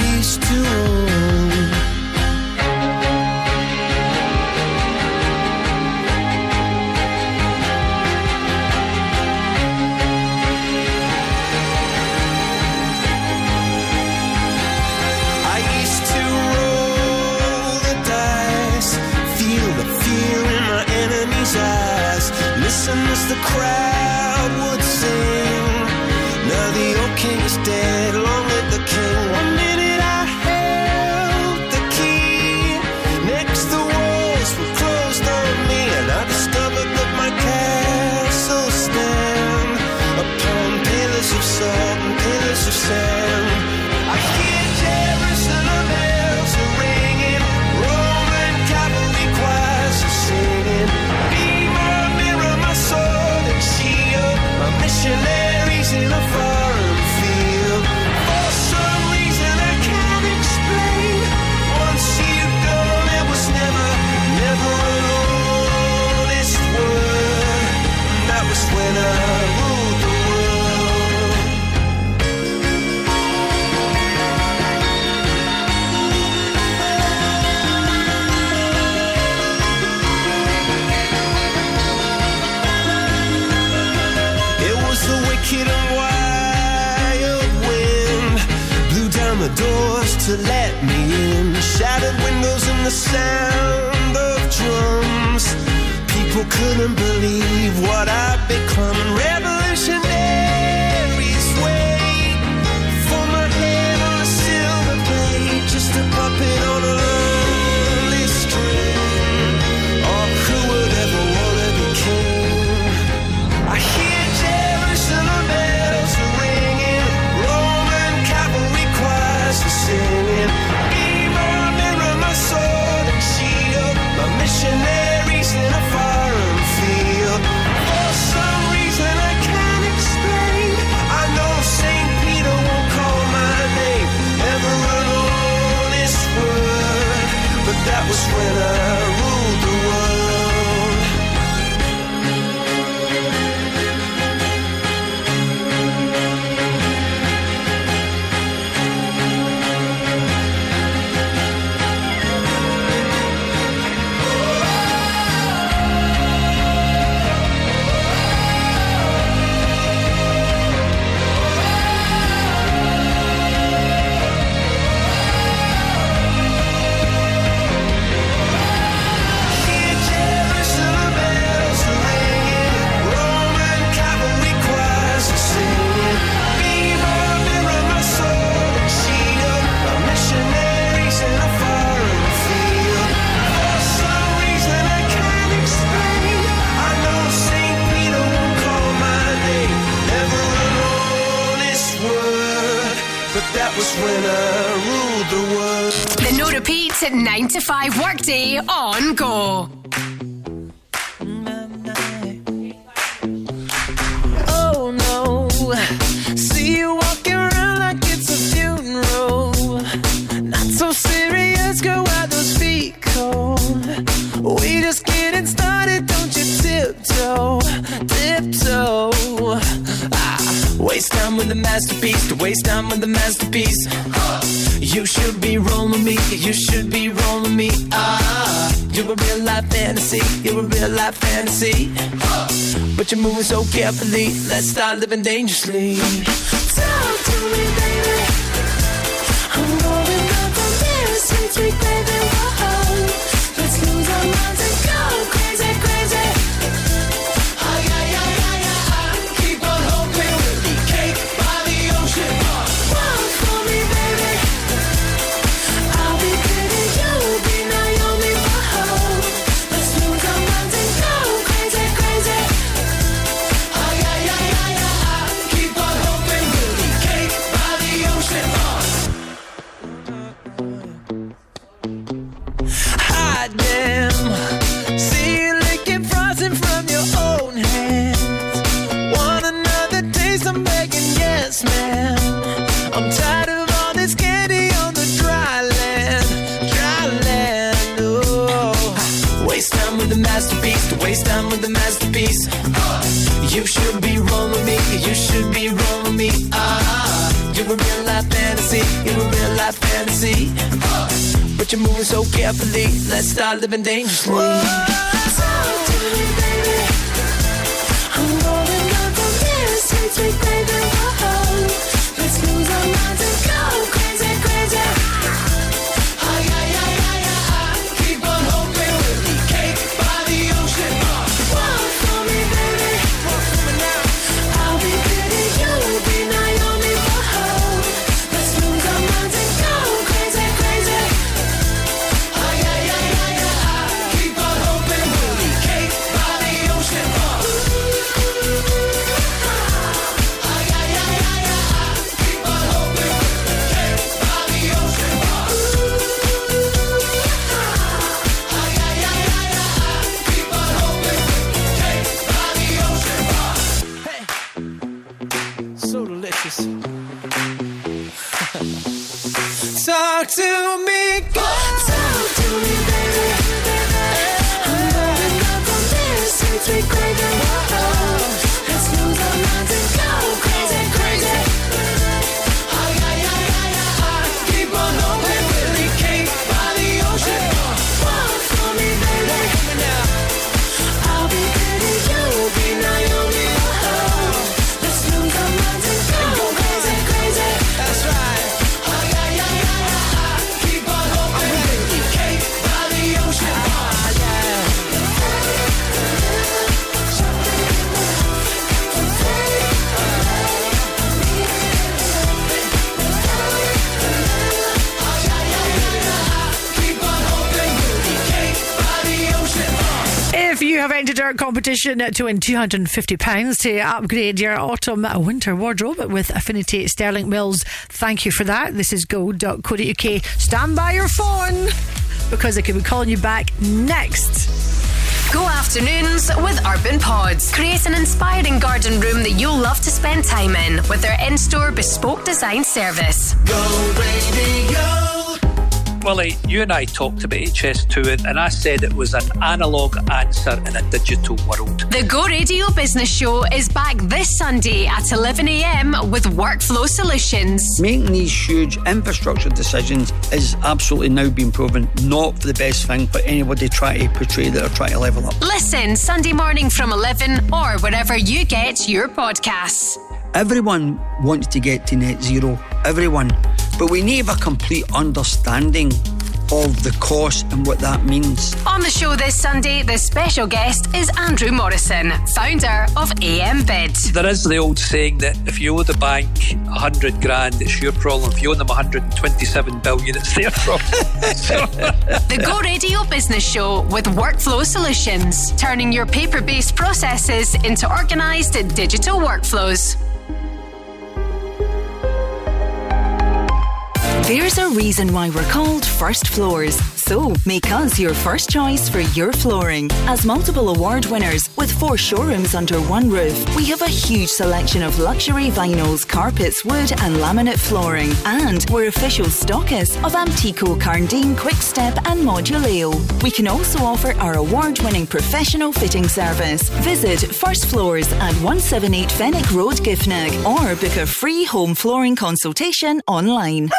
Let's start living dangerously. Competition to win £250 to upgrade your autumn winter wardrobe with Affinity Sterling Mills, thank you for that. This is go.co.uk. Stand by your phone because I could be calling you back next. Go afternoons with Urban Pods. Create an inspiring garden room that you'll love to spend time in with their in store bespoke design service. Go radio. Willie, you and I talked about HS2 and I said it was an analogue answer in a digital world. The Go Radio Business Show is back this Sunday at 11am with Workflow Solutions. Making these huge infrastructure decisions is absolutely now being proven not for the best thing for anybody trying to portray that they're trying to level up. Listen Sunday morning from 11 or wherever you get your podcasts. Everyone wants to get to net zero, everyone. But we need a complete understanding of the cost and what that means. On the show this Sunday, the special guest is Andrew Morrison, founder of AM Bid. There is the old saying that if you owe the bank 100 grand, it's your problem. If you owe them 127 billion, it's their problem. So- The Go Radio Business Show with Workflow Solutions, turning your paper based processes into organised digital workflows. There's a reason why we're called First Floors. So make us your first choice for your flooring. As multiple award winners with four showrooms under one roof, we have a huge selection of luxury vinyls, carpets, wood, and laminate flooring. And we're official stockists of Amtico, Karndean, Quickstep, and Moduleo. We can also offer our award winning professional fitting service. Visit First Floors at 178 Fenwick Road, Giffnock, or book a free home flooring consultation online.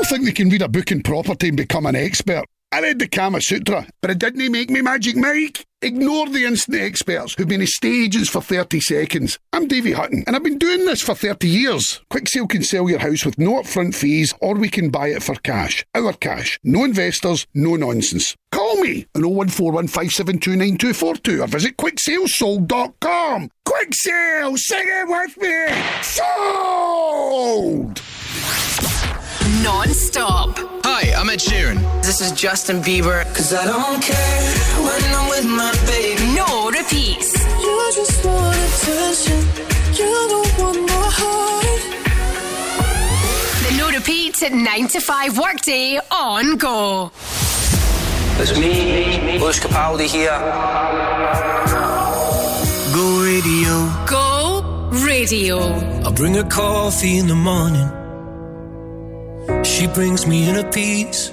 People think they can read a book in property and become an expert. I read the Kama Sutra, but it didn't make me Magic Mike. Ignore the instant experts who've been estate stages for 30 seconds. I'm Davy Hutton, and I've been doing this for 30 years. Quick Sale can sell your house with no upfront fees, or we can buy it for cash. Our cash. No investors, no nonsense. Call me on 01415729242 or visit quicksalesold.com. Quick Sale, sing it with me! Sold! Non stop. Hi, I'm Ed Sheeran. This is Justin Bieber. Cause I don't care when I'm with my baby. No repeats. You just want attention. You don't want my heart. The no repeats at 9 to 5 workday on go. It's me, Bush Capaldi here. Go radio. Go radio. I bring her coffee in the morning. She brings me inner peace.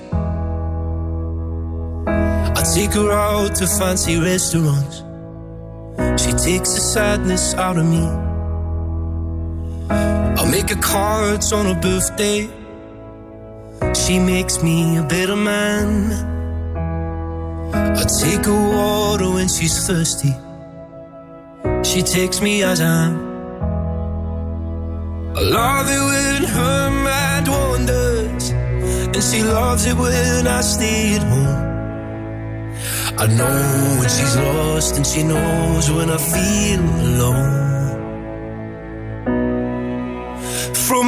I take her out to fancy restaurants. She takes the sadness out of me. I'll make her cards on her birthday. She makes me a better man. I take her water when she's thirsty. She takes me as I am. I love it when her mind wanders, and she loves it when I stay at home. I know when she's lost, and she knows when I feel alone. From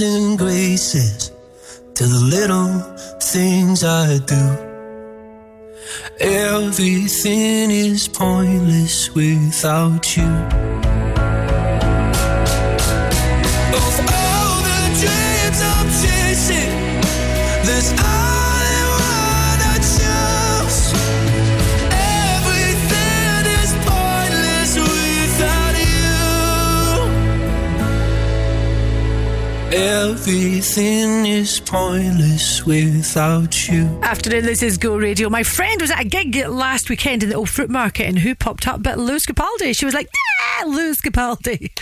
and graces to the little things I do. Everything is pointless without you. Everything is pointless without you. Afternoon, this is Go Radio. My friend was at a gig last weekend in the old fruit market, and who popped up but Lou Capaldi? She was like, Yeah, Lou Capaldi.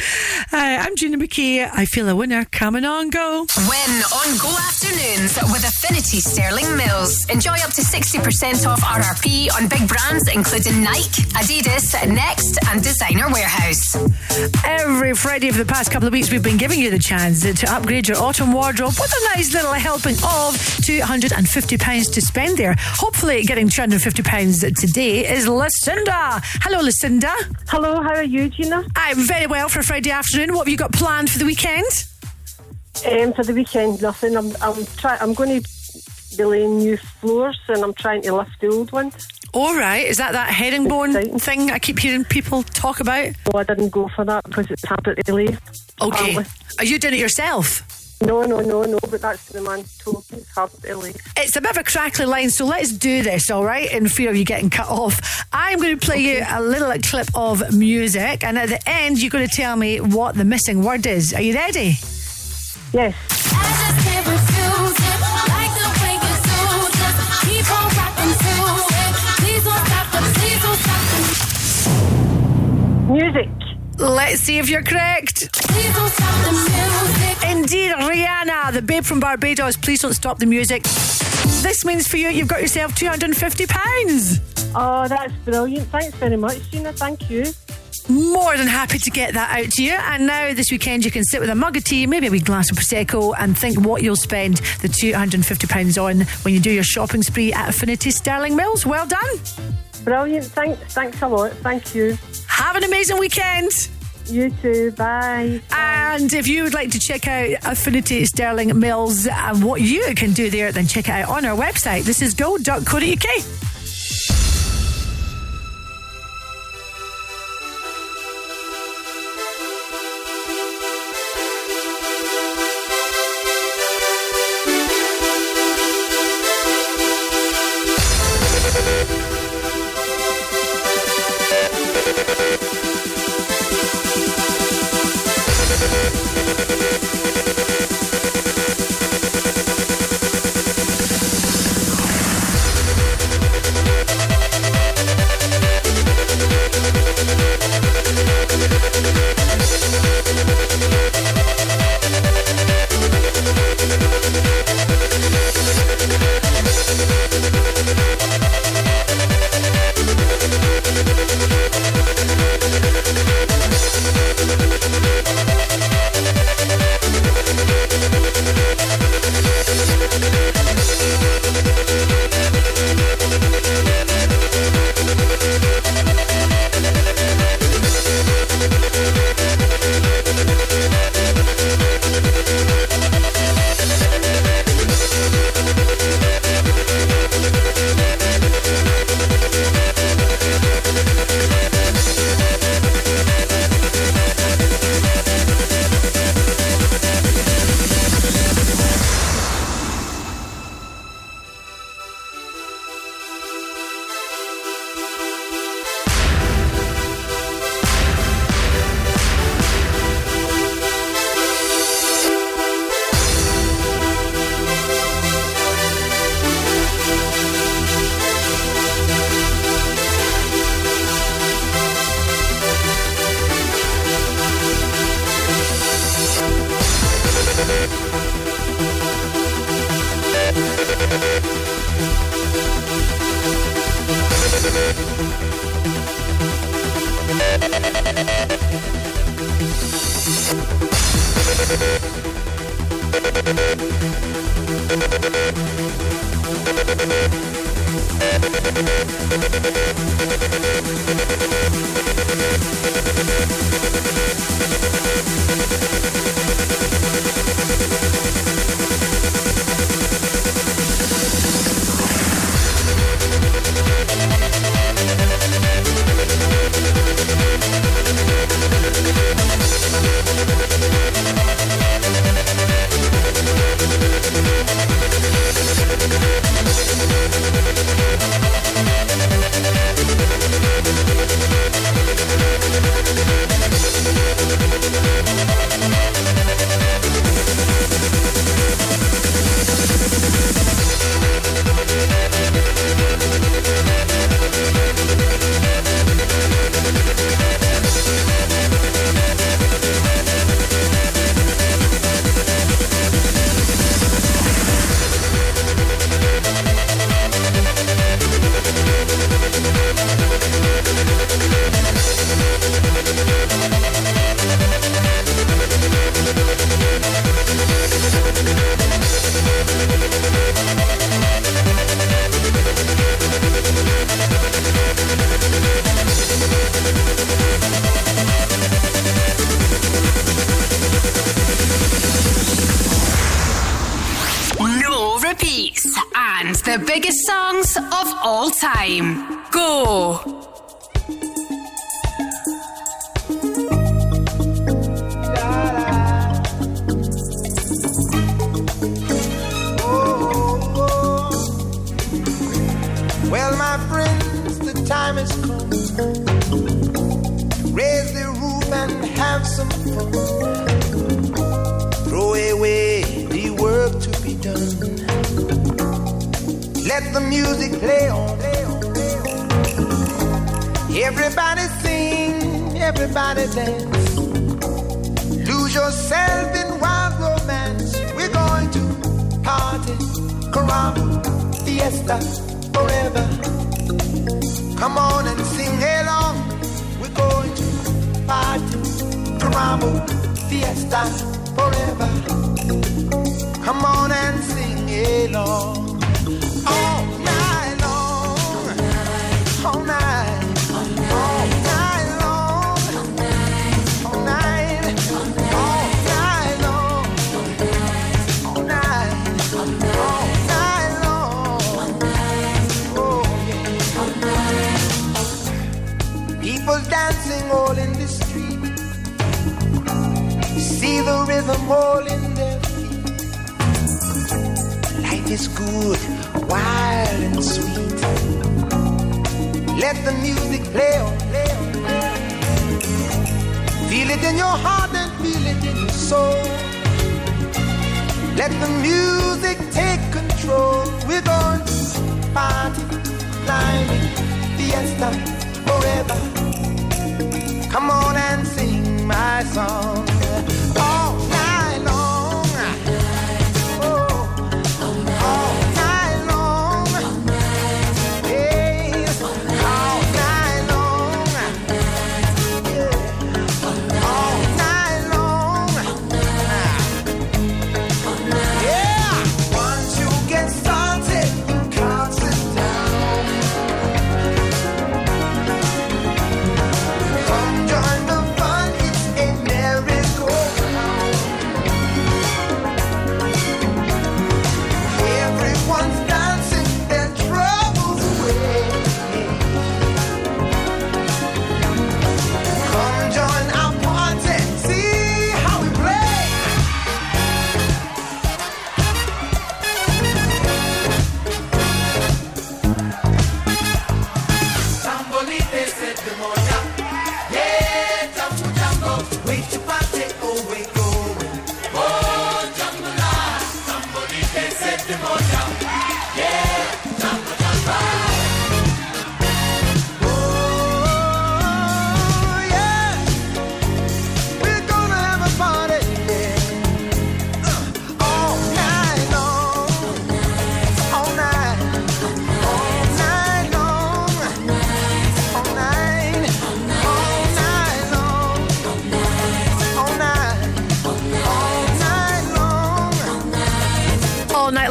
Hi, I'm Gina McKie. I feel a winner. Coming on, go. Win on Go Afternoons with Affinity Sterling Mills. Enjoy up to 60% off RRP on big brands including Nike, Adidas, Next, and Designer Warehouse. Every Friday for the past couple of weeks, we've been giving you the chance to upgrade your autumn wardrobe with a nice little helping of £250 to spend there. Hopefully, getting £250 today is Lucinda. Hello, Lucinda. Hello, how are you, Gina? I'm very well for Friday afternoon. What have you got planned for the weekend? Um, for the weekend, nothing. I'm I'm try I'm going to be laying new floors and I'm trying to lift the old ones. All right. Is that that herringbone thing I keep hearing people talk about? No, I didn't go for that because it's hard to lay. Okay. apparently. Are you doing it yourself? No, no, no, no. But that's the man told me it's hard to lay. It's a bit of a crackly line, so let's do this, all right? In fear of you getting cut off. I'm going to play you a little clip of music, and at the end, you're going to tell me what the missing word is. Are you ready? Yes. Music. Let's see if you're correct. Indeed, Rihanna, the babe from Barbados. Please don't stop the music. This means for you, you've got yourself £250. Oh, that's brilliant. Thanks very much, Gina. Thank you. More than happy to get that out to you. And now this weekend, you can sit with a mug of tea, maybe a wee glass of Prosecco, and think what you'll spend the £250 on when you do your shopping spree at Affinity Sterling Mills. Well done. Brilliant. Thanks, thanks a lot. Thank you. Have an amazing weekend. You too. Bye. And if you would like to check out Affinity Sterling Mills and what you can do there, then check it out on our website. This is go.co.uk.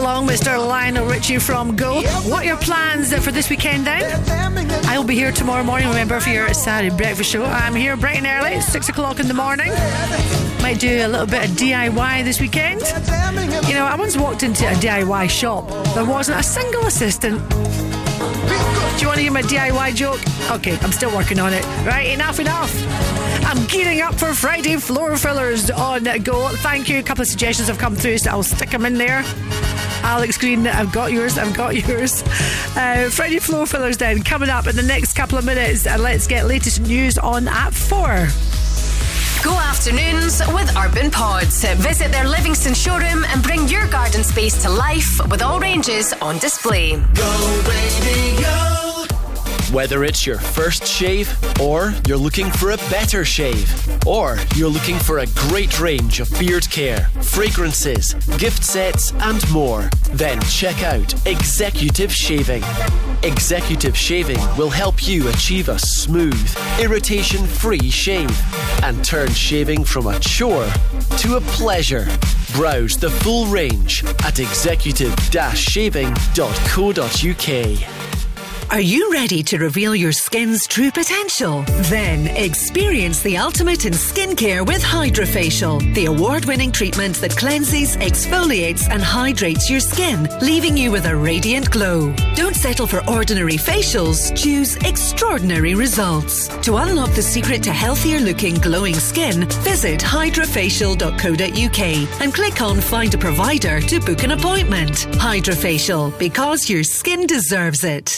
All night long, Mr. Lionel Richie from Go. What are your plans for this weekend eh? then? I'll be here tomorrow morning, remember, for your Saturday breakfast show. I'm here bright and early, 6 o'clock in the morning. Might do a little bit of DIY this weekend. You know, I once walked into a DIY shop. There wasn't a single assistant. Do you want to hear my DIY joke? Okay, I'm still working on it. Right, enough, enough. I'm gearing up for Friday floor fillers on Go. Thank you. A couple of suggestions have come through, so I'll stick them in there. Alex Green, I've got yours, I've got yours. Uh, Friday floor fillers then coming up in the next couple of minutes, and let's get latest news on at four. Go afternoons with Urban Pods. Visit their Livingston showroom and bring your garden space to life with all ranges on display. Whether it's your first shave, or you're looking for a better shave, or you're looking for a great range of beard care, fragrances, gift sets, and more, then check out Executive Shaving. Executive Shaving will help you achieve a smooth, irritation free shave and turn shaving from a chore to a pleasure. Browse the full range at executive shaving.co.uk. Are you ready to reveal your skin's true potential? Then experience the ultimate in skincare with HydraFacial, the award winning treatment that cleanses, exfoliates, and hydrates your skin, leaving you with a radiant glow. Don't settle for ordinary facials, choose extraordinary results. To unlock the secret to healthier looking, glowing skin, visit hydrafacial.co.uk and click on Find a Provider to book an appointment. HydraFacial, because your skin deserves it.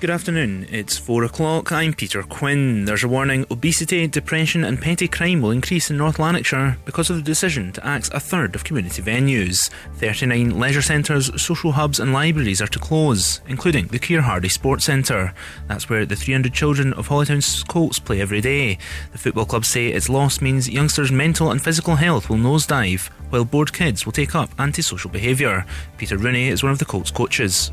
Good afternoon. It's four o'clock. I'm Peter Quinn. There's a warning obesity, depression, and petty crime will increase in North Lanarkshire because of the decision to axe a third of community venues. 39 leisure centres, social hubs, and libraries are to close, including the Keir Hardie Sports Centre. That's where the 300 children of Holytown Colts play every day. The football club say its loss means youngsters' mental and physical health will nosedive, while bored kids will take up antisocial behaviour. Peter Rooney is one of the Colts coaches.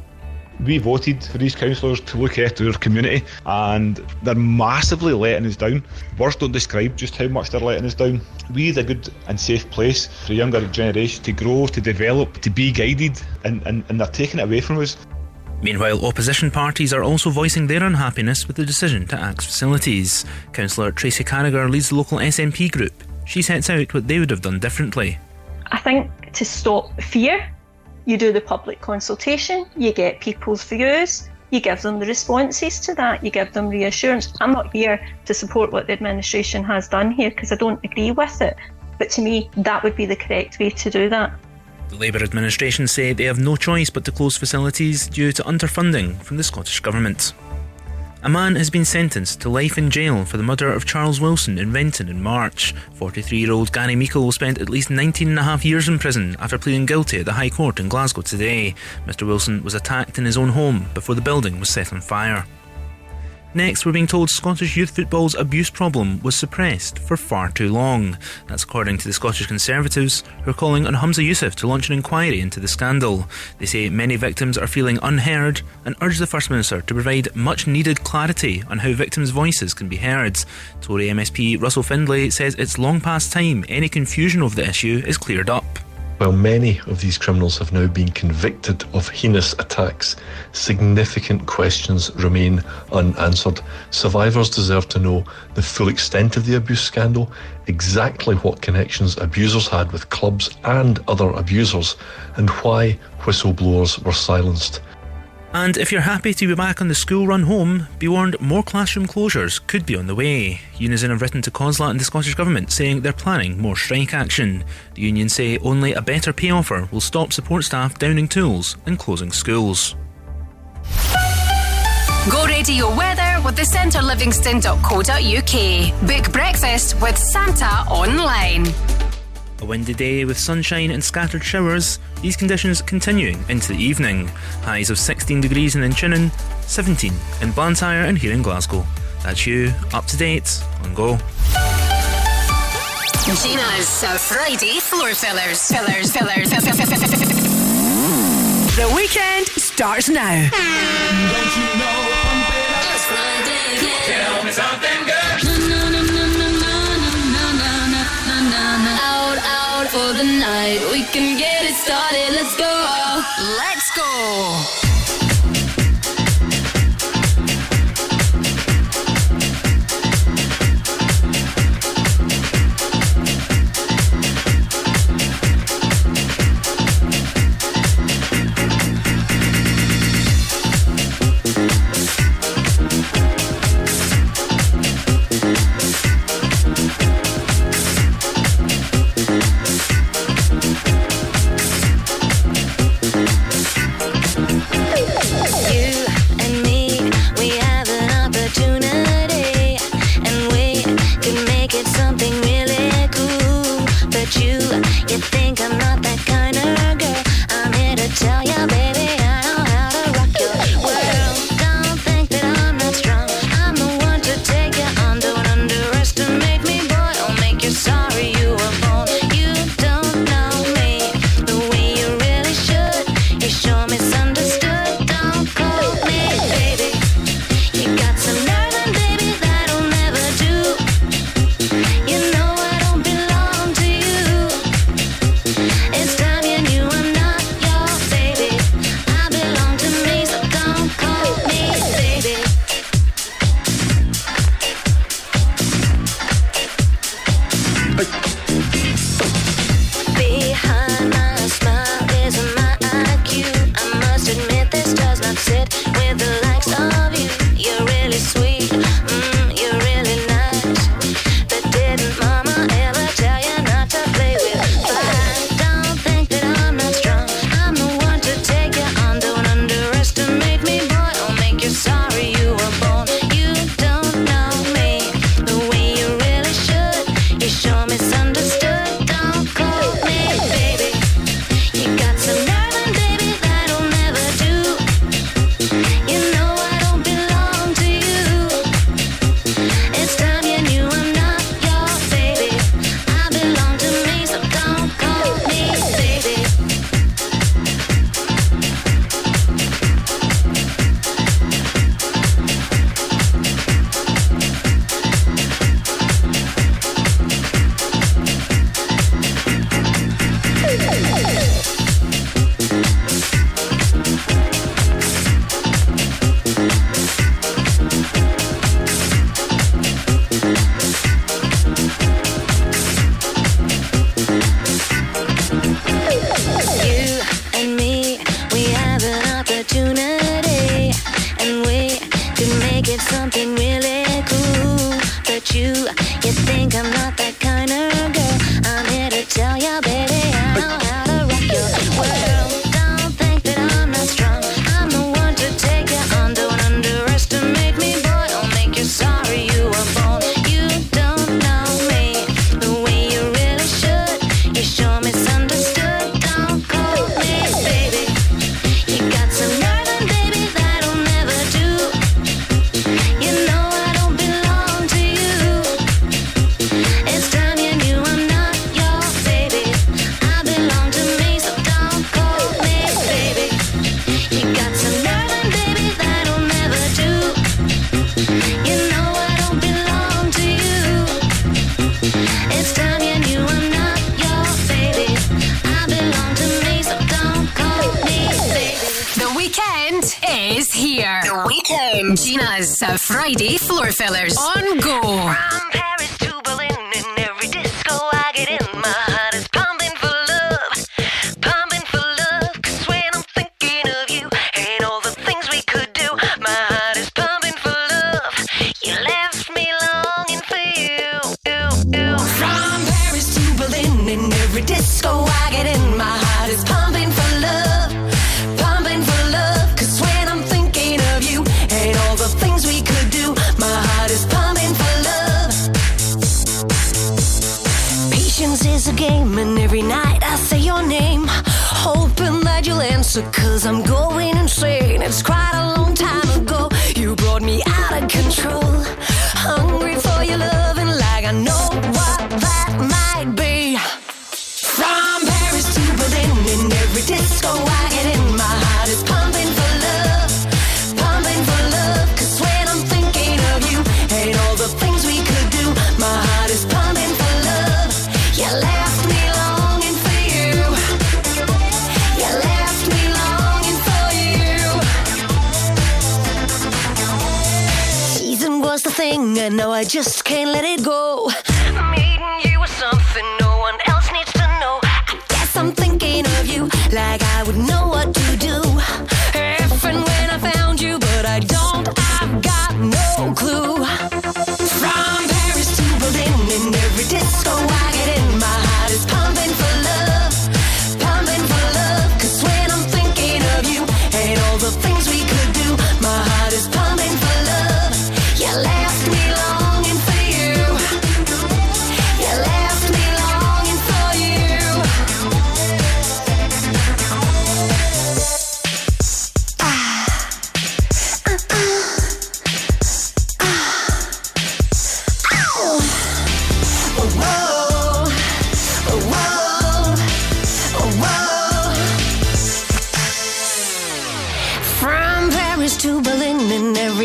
We voted for these councillors to look after our community and they're massively letting us down. Words don't describe just how much they're letting us down. We need a good and safe place for the younger generation to grow, to develop, to be guided, and, and, and they're taking it away from us. Meanwhile, opposition parties are also voicing their unhappiness with the decision to axe facilities. Councillor Tracy Carragher leads the local SNP group. She sets out what they would have done differently. I think to stop fear you do the public consultation, you get people's views, you give them the responses to that, you give them reassurance. I'm not here to support what the administration has done here because I don't agree with it, but to me, that would be the correct way to do that. The Labour administration say they have no choice but to close facilities due to underfunding from the Scottish Government. A man has been sentenced to life in jail for the murder of Charles Wilson in Renton in March. 43 year old Gary Meikle spend at least 19 and a half years in prison after pleading guilty at the High Court in Glasgow today. Mr. Wilson was attacked in his own home before the building was set on fire. Next, we're being told Scottish youth football's abuse problem was suppressed for far too long. That's according to the Scottish Conservatives, who are calling on Humza Yousaf to launch an inquiry into the scandal. They say many victims are feeling unheard and urge the First Minister to provide much needed clarity on how victims' voices can be heard. Tory MSP Russell Findlay says it's long past time any confusion over the issue is cleared up. While many of these criminals have now been convicted of heinous attacks, significant questions remain unanswered. Survivors deserve to know the full extent of the abuse scandal, exactly what connections abusers had with clubs and other abusers, and why whistleblowers were silenced. And if you're happy to be back on the school run home, be warned more classroom closures could be on the way. Unison have written to COSLA and the Scottish Government saying they're planning more strike action. The unions say only a better pay offer will stop support staff downing tools and closing schools. Go radio weather with the centrelivingston.co.uk. Book breakfast with Santa online. A windy day with sunshine and scattered showers, these conditions continuing into the evening. Highs of 16 degrees in Inchinnan, 17 in Blantyre and here in Glasgow. That's you, up to date on Go. Gina's uh, Friday floor fillers. Fillers, fillers. The weekend starts now. Tell me something good. Out for the night. We can get it started. Let's go. Let's go.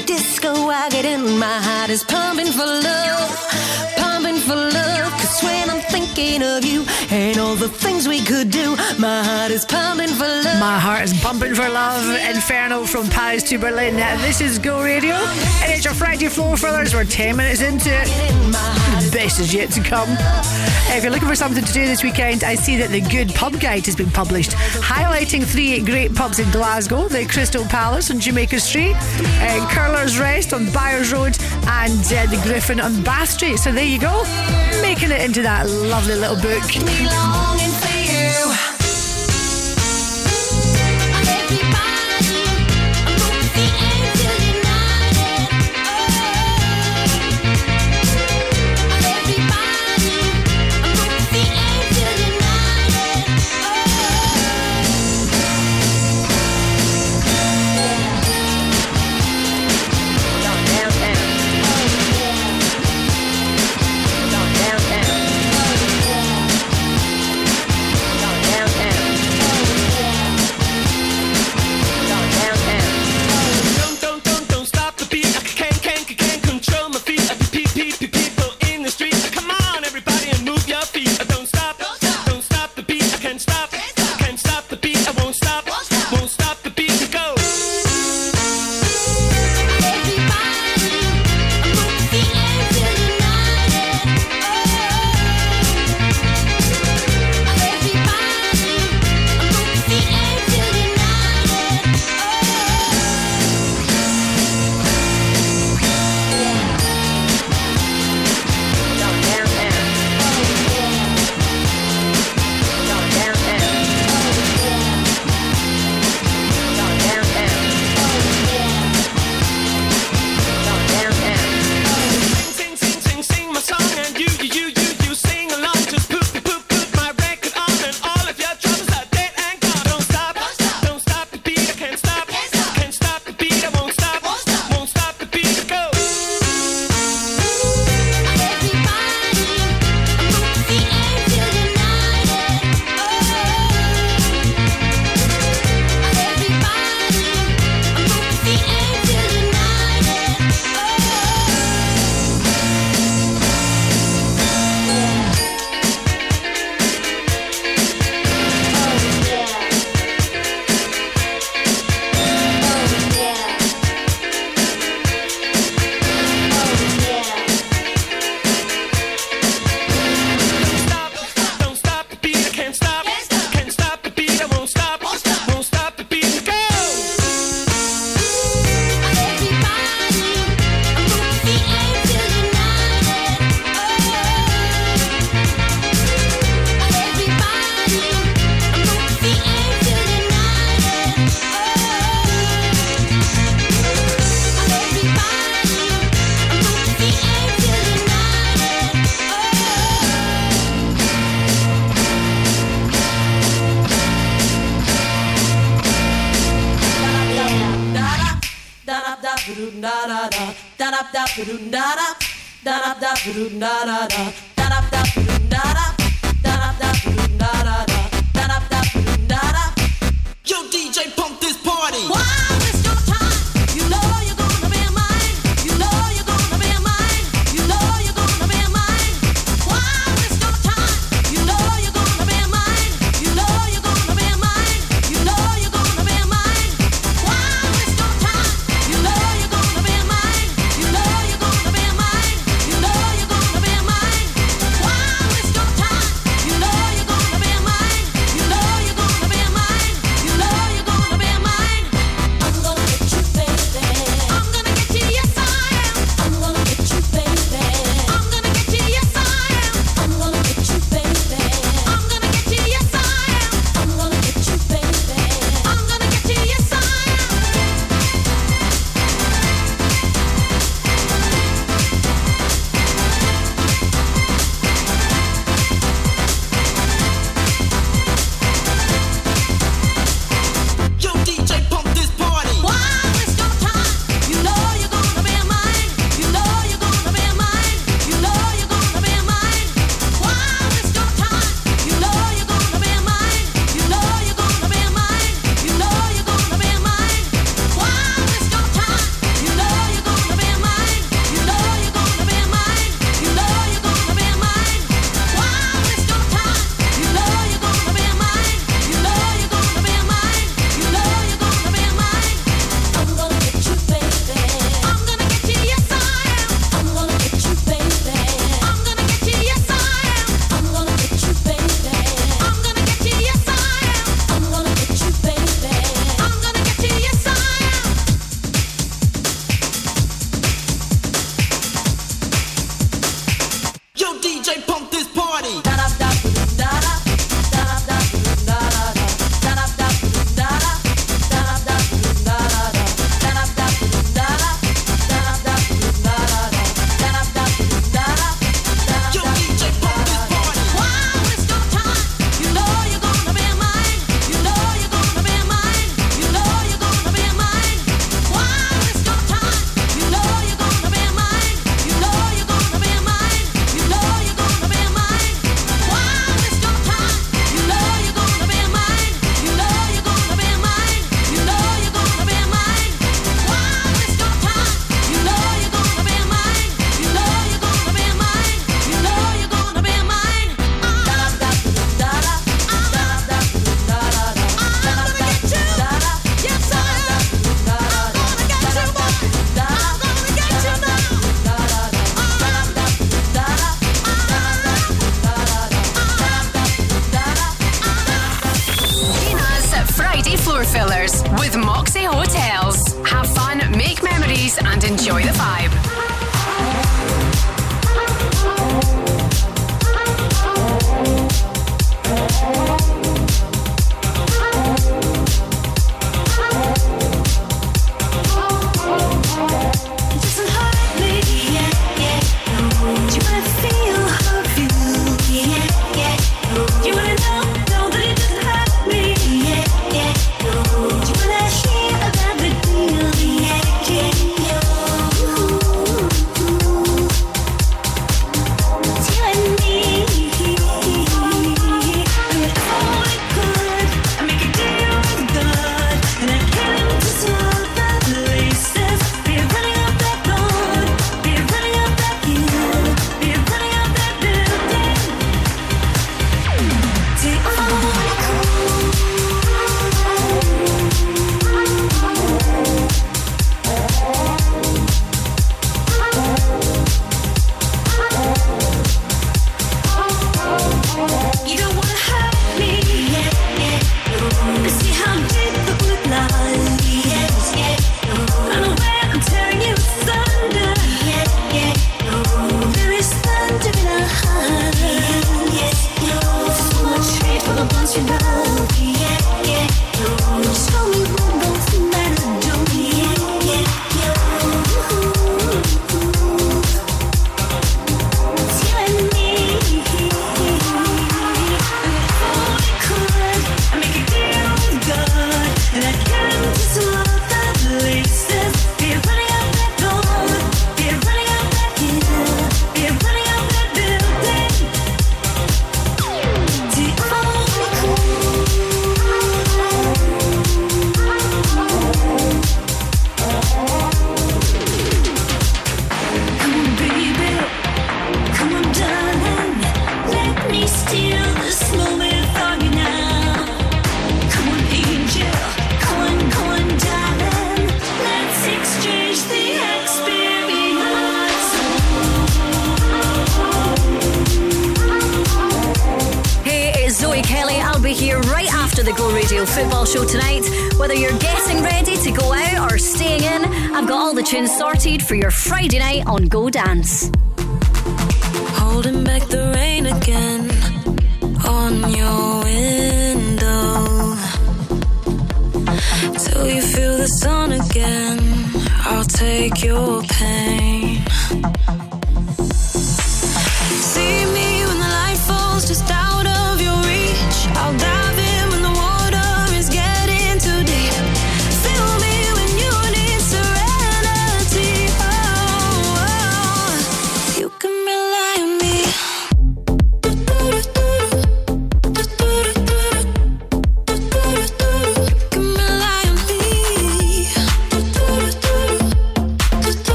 every disco I get in, my heart is pumping for love, pumping for love. Cause when I'm thinking of you and all the things we could do. My heart is pumping for love. My heart is pumping for love. Infernal from Paris to Berlin. This is Go Radio, and it's your Friday floor fillers. We're 10 minutes into it. The best is yet to come. If you're looking for something to do this weekend, I see that the Good Pub Guide has been published, highlighting three great pubs in Glasgow the Crystal Palace on Jamaica Street, uh, Curler's Rest on Byres Road, and uh, the Griffin on Bath Street. So there you go, making it into that lovely lovely little book.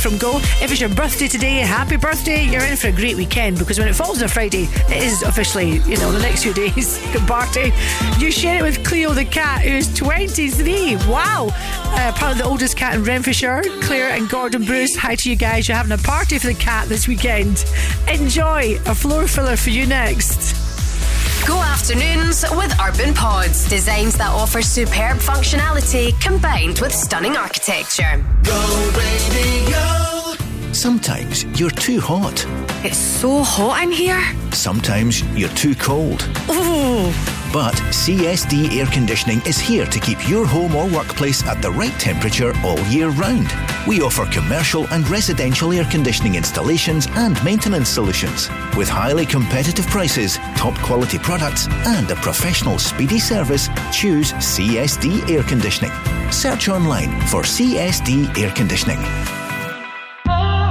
From Go. If it's your birthday today, happy birthday. You're in for a great weekend because when it falls on a Friday, it is officially, you know, the next few days. Good party. You share it with Cleo the cat, who's 23. Wow. Uh, apparently the oldest cat in Renfrewshire. Claire and Gordon Bruce, hi to you guys. You're having a party for the cat this weekend. Enjoy. A floor filler for you next. Go afternoons with Urban Pods, designs that offer superb functionality combined with stunning architecture. Go radio. Sometimes you're too hot. It's so hot in here. Sometimes you're too cold. Ooh. But CSD Air Conditioning is here to keep your home or workplace at the right temperature all year round. We offer commercial and residential air conditioning installations and maintenance solutions. With highly competitive prices, top quality products, and a professional speedy service, choose CSD Air Conditioning. Search online for CSD Air Conditioning.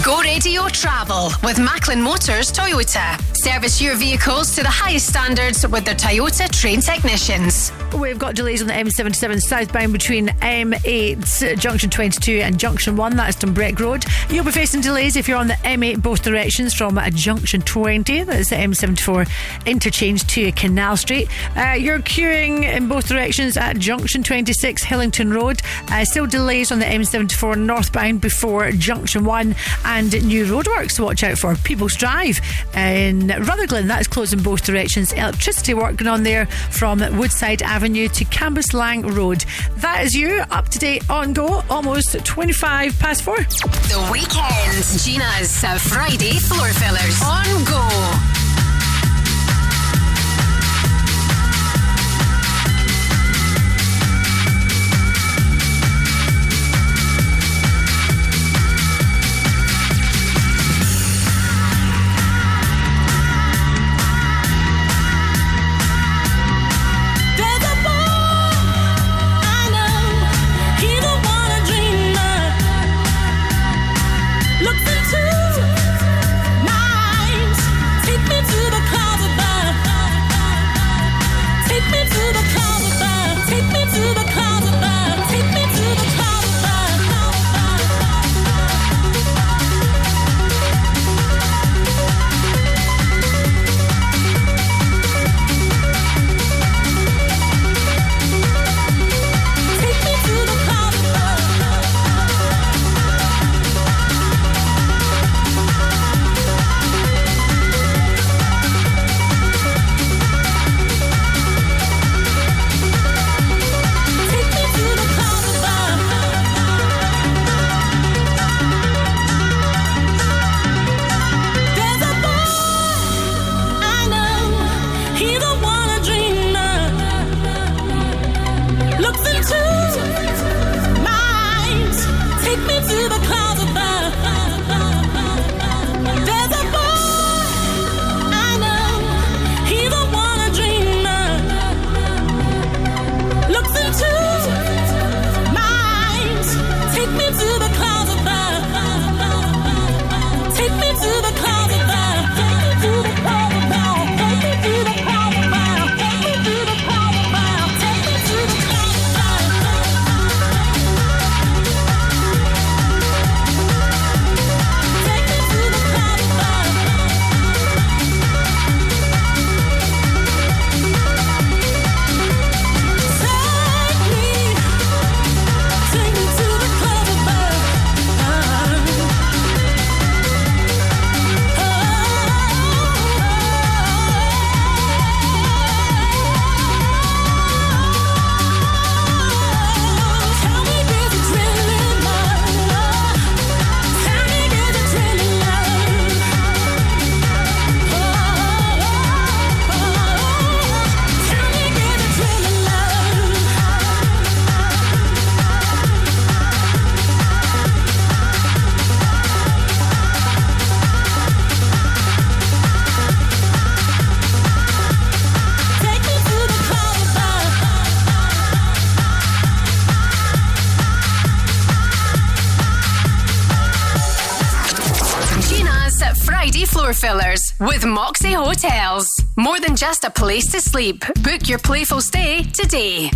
Go Radio Travel with Macklin Motors Toyota. Service your vehicles to the highest standards with their Toyota trained technicians. We've got delays on the M77 southbound between M8 Junction 22 and Junction 1. That's Dumbreck Road. You'll be facing delays if you're on the M8 both directions from Junction 20. That is the M74 interchange to Canal Street. Uh, you're queuing in both directions at Junction 26 Hillington Road. Uh, still delays on the M74 northbound before Junction 1 and new roadworks to watch out for. People's Drive in Rutherglen, that's closed in both directions. Electricity working on there from Woodside Avenue to Cambuslang Road. That is you up to date on Go, almost 25 past four. The weekend, Gina's Friday floor fillers on Go. with Moxie Hotels. More than just a place to sleep, book your playful stay today.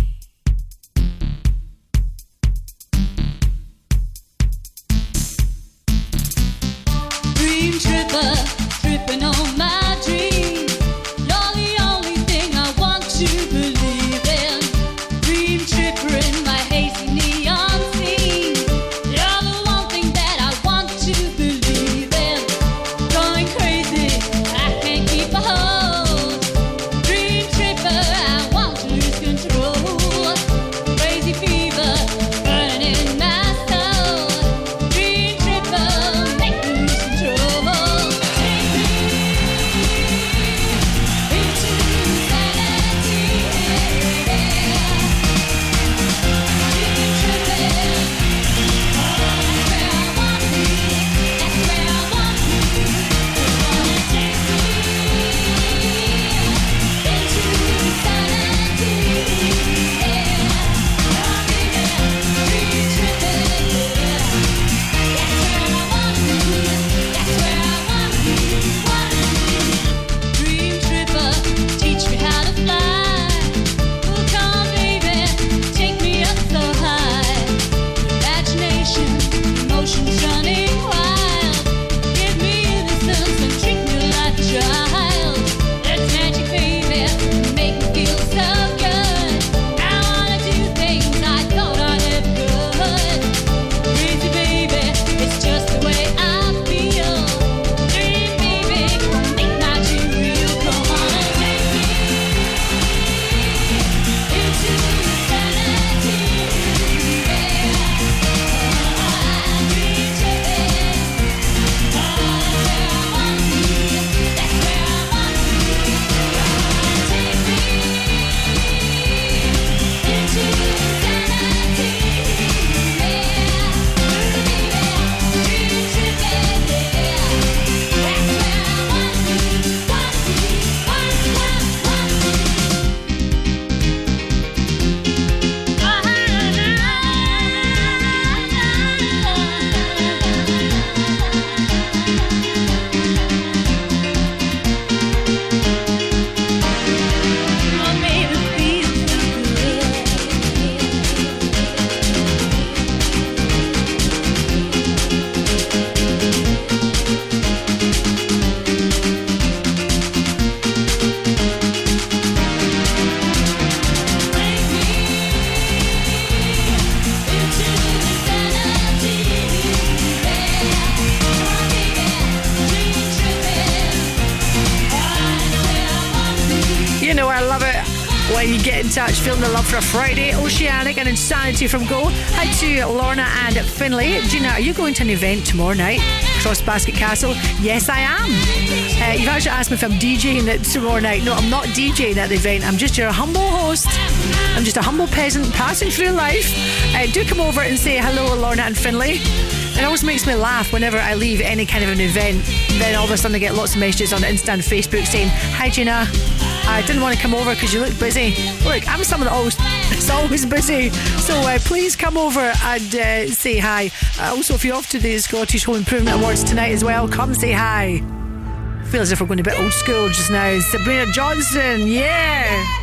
Insanity from Go. Hi to Lorna and Finlay. Gina, are you going to an event tomorrow night? Crossbasket Castle? Yes, I am. Uh, you've actually asked me if I'm DJing it tomorrow night. No, I'm not DJing at the event. I'm just your humble host. I'm just a humble peasant passing through life. Uh, do come over and say hello, Lorna and Finlay. It always makes me laugh whenever I leave any kind of an event. Then all of a sudden I get lots of messages on Insta and Facebook saying, Hi Gina, I didn't want to come over because you look busy. Look, I'm someone that always is always busy. So uh, please come over and uh, say hi. Uh, also, if you're off to the Scottish Home Improvement Awards tonight as well, come say hi. Feel as if we're going a bit old school just now. Sabrina Johnson, yeah.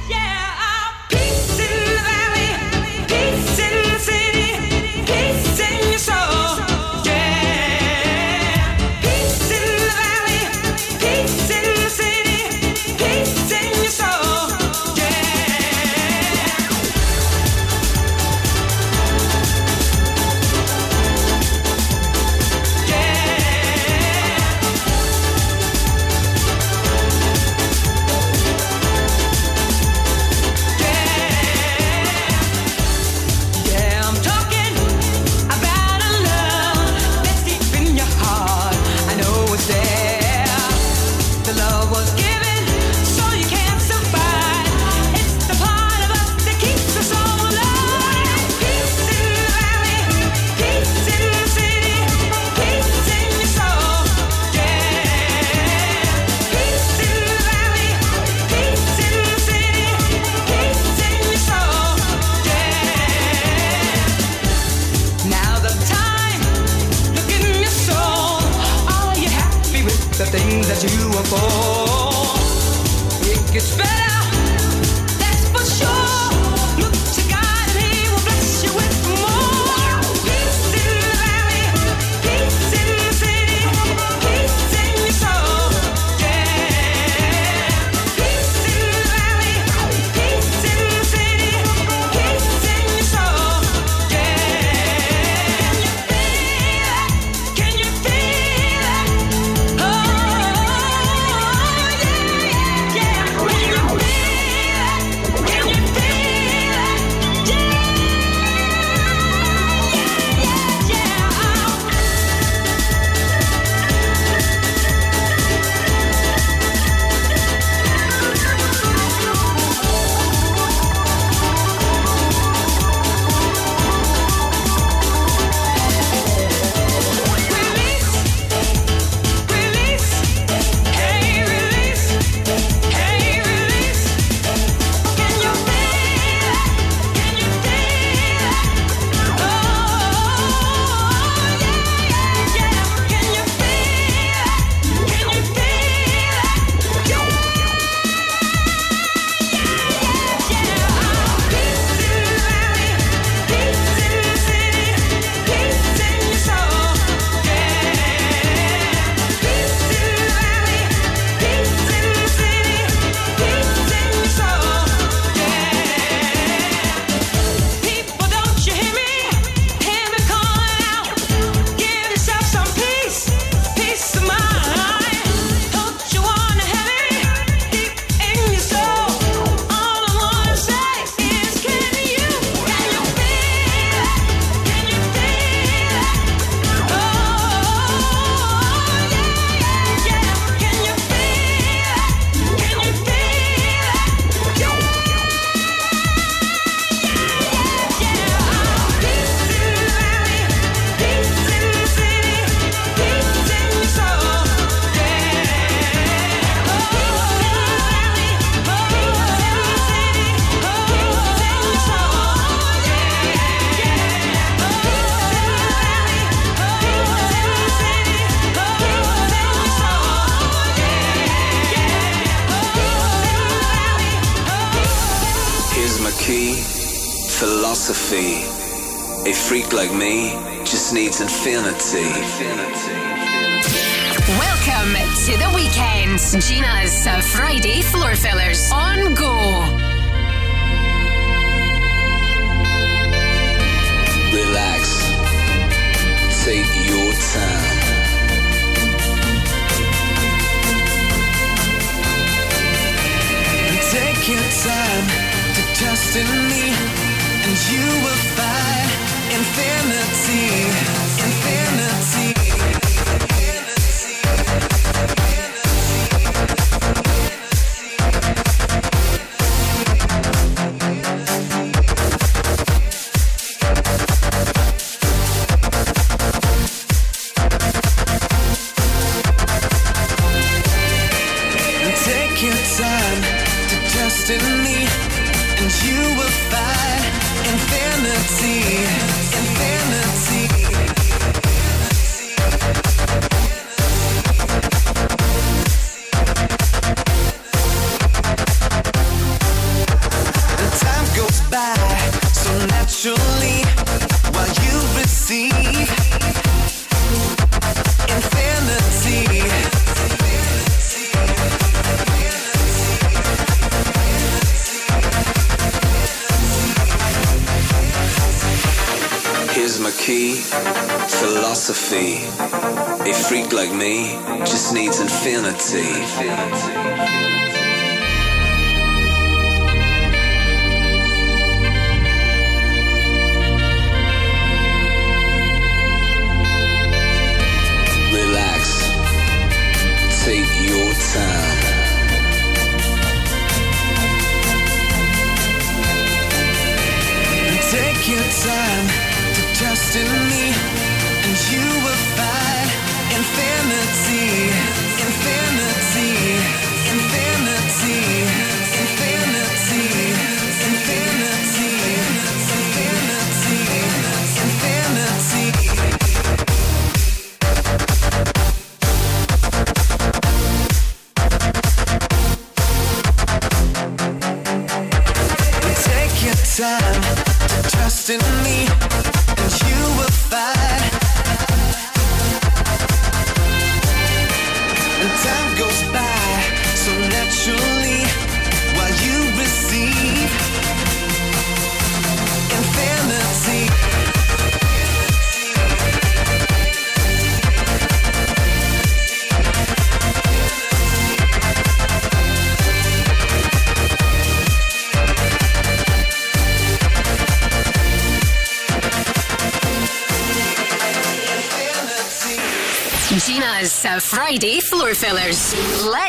Friday floor fillers. Let's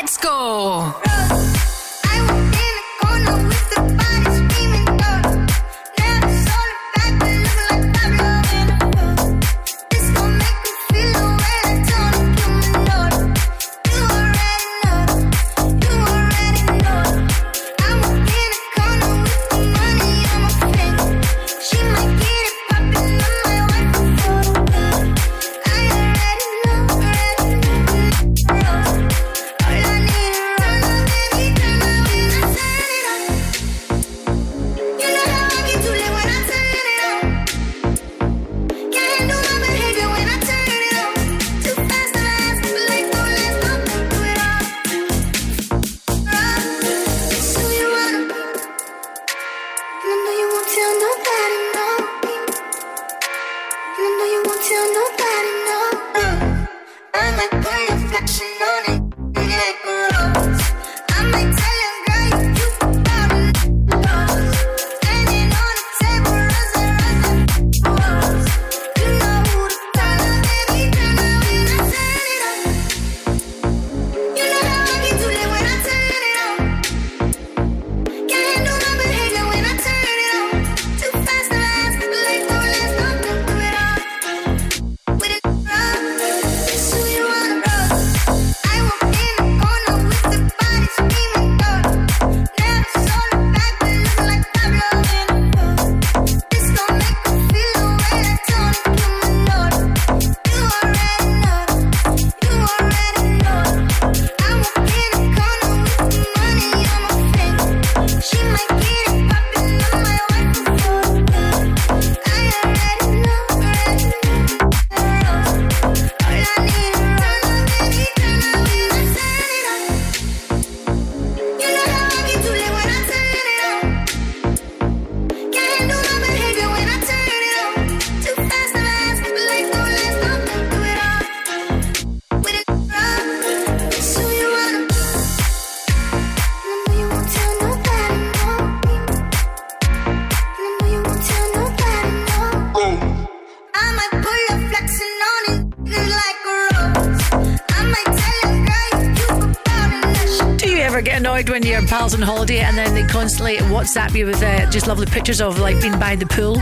pals on holiday and then they constantly WhatsApp you with uh, just lovely pictures of like being by the pool,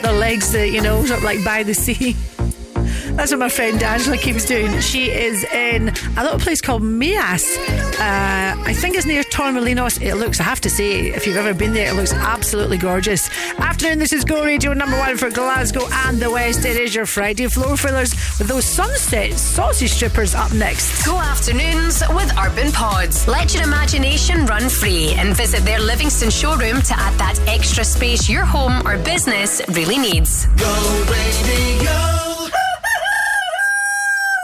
their legs, the you know, sort of like by the sea. That's what my friend Angela keeps doing. She is in a little place called Mijas. Uh, I think it's near Torremolinos. It looks, I have to say, if you've ever been there, it looks absolutely gorgeous. Afternoon, this is Go Radio number one for Glasgow and the West. It is your Friday floor fillers with those sunset sausage strippers up next. Go afternoons with Urban Pods. Let your imagination run free and visit their Livingston showroom to add that extra space your home or business really needs. Go radio.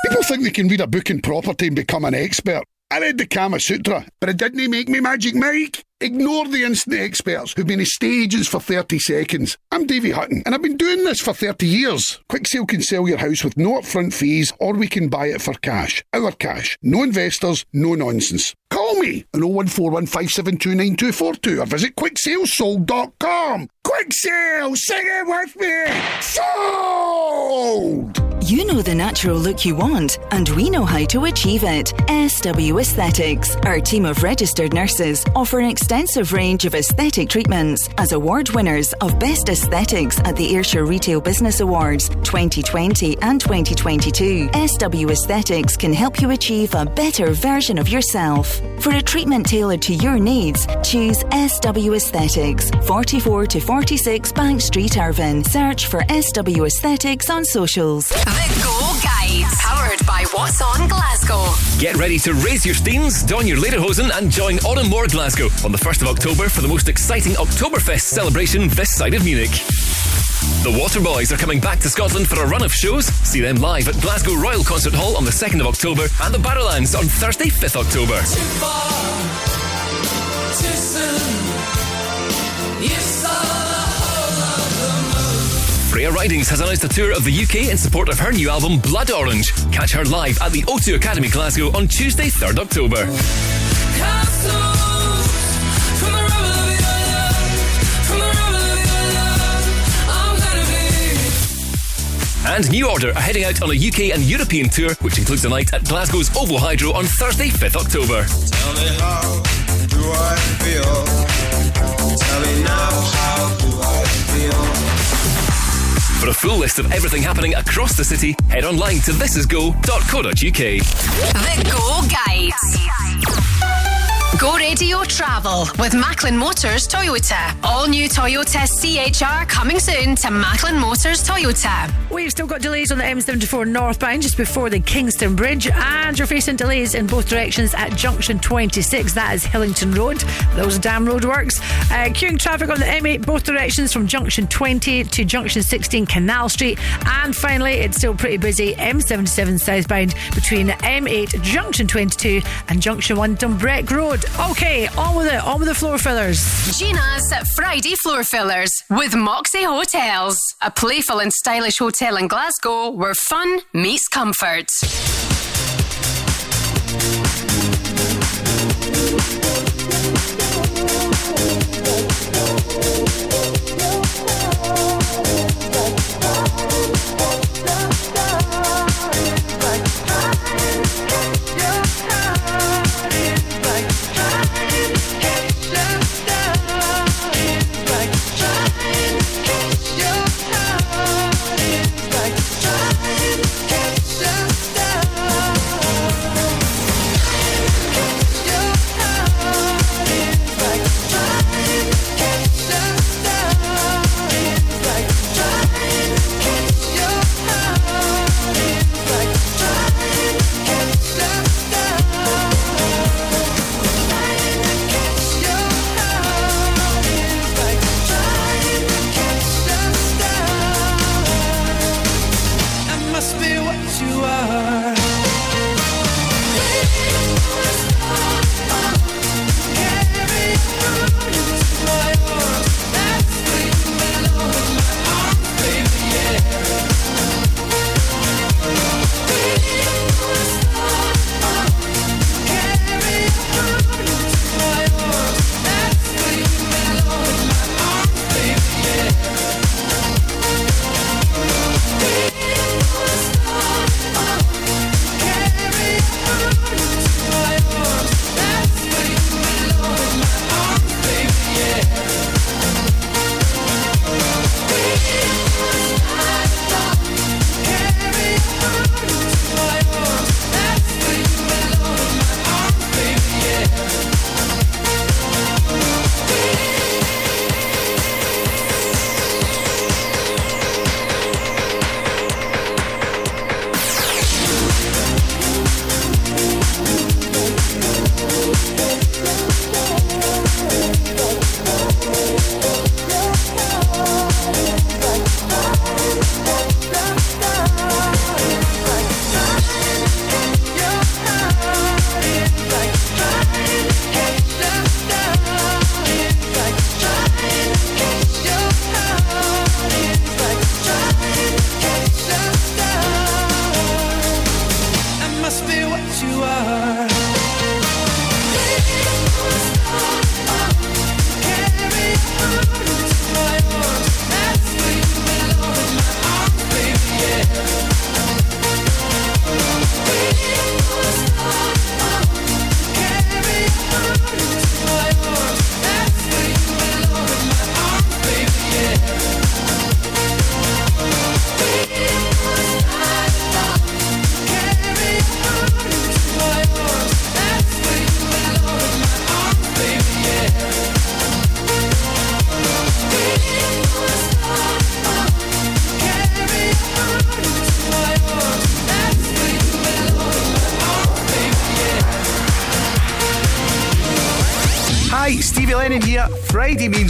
People think they can read a book in property and become an expert. I read the Kama Sutra, but it didn't make me Magic Mike. Ignore the instant experts who've been in stages for 30 seconds. I'm Davey Hutton, and I've been doing this for 30 years. Quick Sale can sell your house with no upfront fees, or we can buy it for cash. Our cash. No investors, no nonsense. Call me on 01415729242 or visit quicksalesold.com. Quick Sale, sing it with me. Sold! You know the natural look you want, and we know how to achieve it. SW Aesthetics. Our team of registered nurses offer an extensive range of aesthetic treatments as award winners of Best Aesthetics at the Ayrshire Retail Business Awards 2020 and 2022. SW Aesthetics can help you achieve a better version of yourself. For a treatment tailored to your needs, choose SW Aesthetics, 44 to 46 Bank Street, Irvine. Search for SW Aesthetics on socials. The Go Guide, powered by What's On Glasgow. Get ready to raise your steins, don your lederhosen, and join Autumn More Glasgow on the 1st of October for the most exciting Oktoberfest celebration this side of Munich. The Waterboys are coming back to Scotland for a run of shows. See them live at Glasgow Royal Concert Hall on the 2nd of October and the Barrowlands on Thursday, 5th October. Freya Ridings has announced a tour of the UK in support of her new album Blood Orange. Catch her live at the O2 Academy Glasgow on Tuesday, 3rd October. And New Order are heading out on a UK and European tour, which includes a night at Glasgow's Ovo Hydro on Thursday, 5th October. Tell me how do I feel? Tell me now how do I feel? For a full list of everything happening across the city, head online to thisisgo.co.uk. The Go Guide. Go Radio Travel with Macklin Motors Toyota. All new Toyota CHR coming soon to Macklin Motors Toyota. We've still got delays on the M74 northbound just before the Kingston Bridge, and you're facing delays in both directions at junction 26. That is Hillington Road. Those damn roadworks. Uh, queuing traffic on the M8 both directions from junction 20 to junction 16 Canal Street. And finally, it's still pretty busy M77 southbound between M8 junction 22 and junction 1 Dumbreck Road. Okay, on with it, on with the floor fillers. Gina's Friday Floor Fillers with Moxy Hotels, a playful and stylish hotel in Glasgow where fun meets comfort.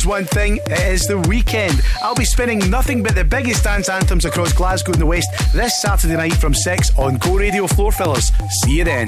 One thing it is the weekend. I'll be spinning nothing but the biggest dance anthems across Glasgow and the West this Saturday night from 6 on Go Radio Floor Fillers. See you then.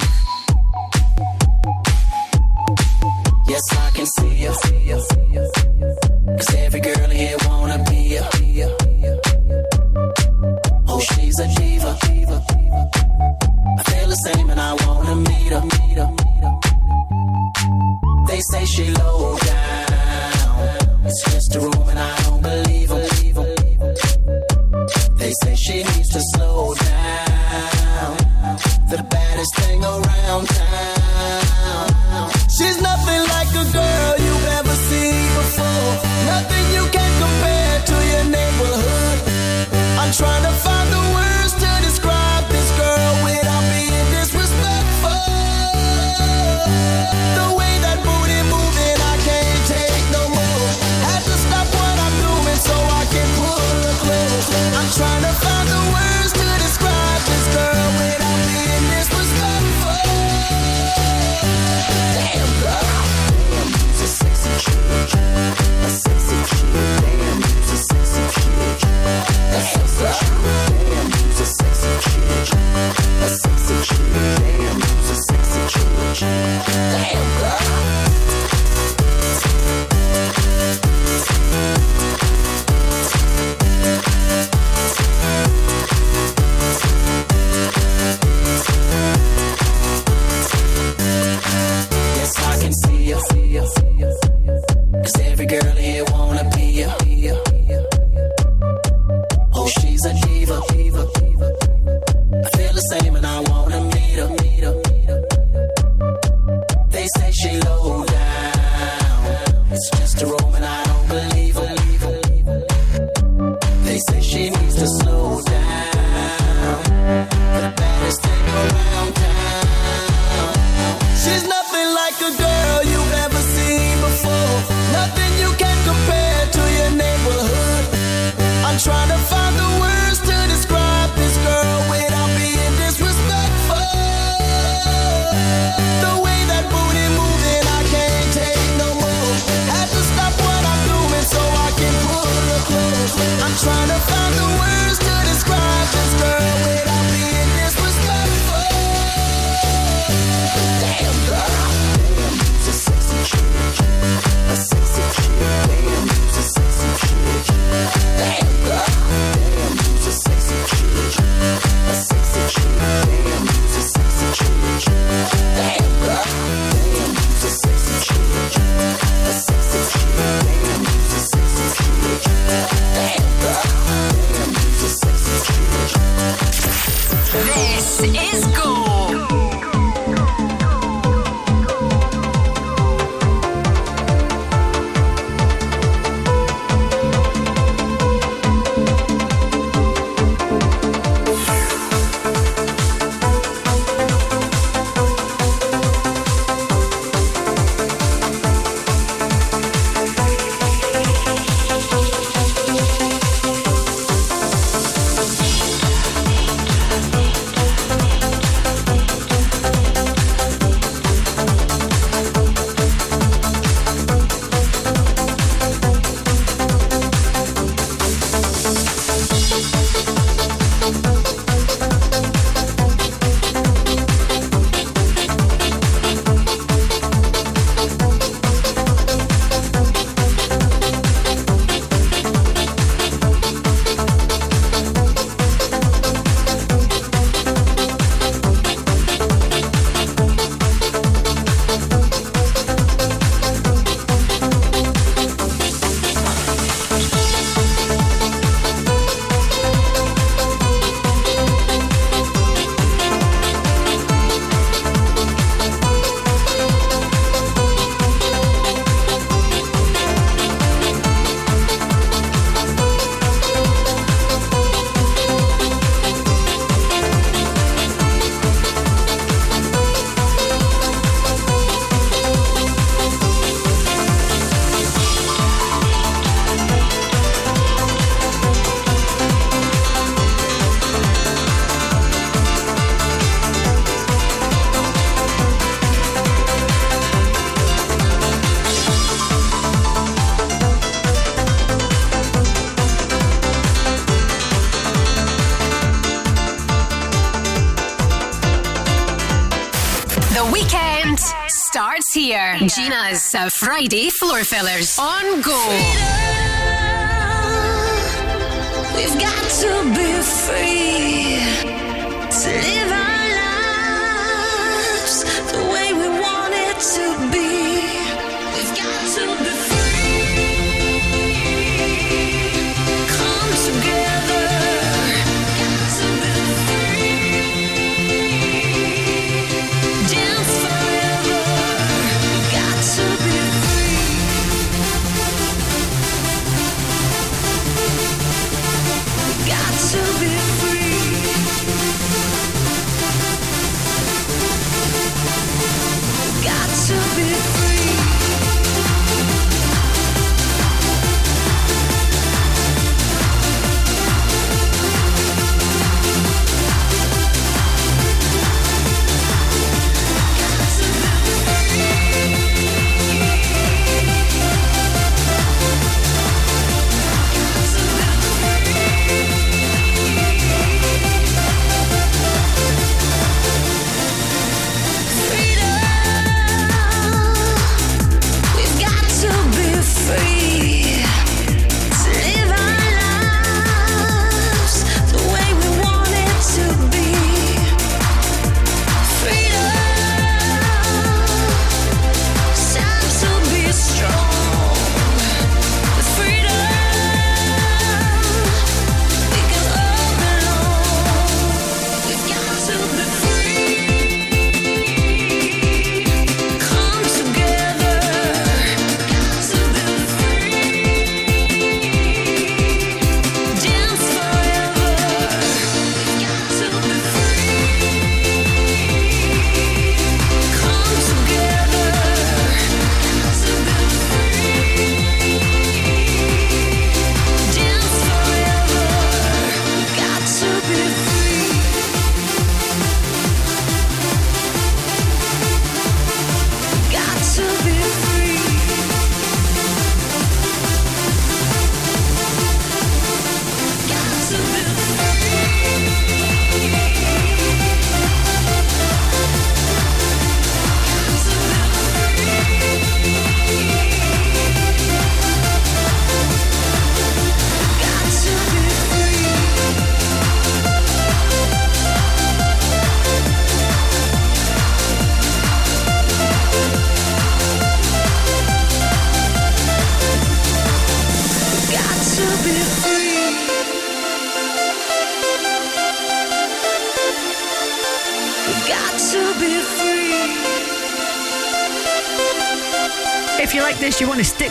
Friday Floor Fillers.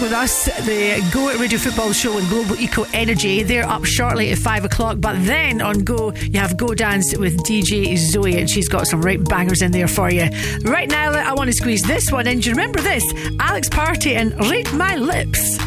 with us, the Go at Radio Football Show and Global Eco Energy. They're up shortly at five o'clock. But then on Go, you have Go Dance with DJ Zoe, and she's got some right bangers in there for you. Right now, I want to squeeze this one in. Do you remember this? Alex Party and Read My Lips.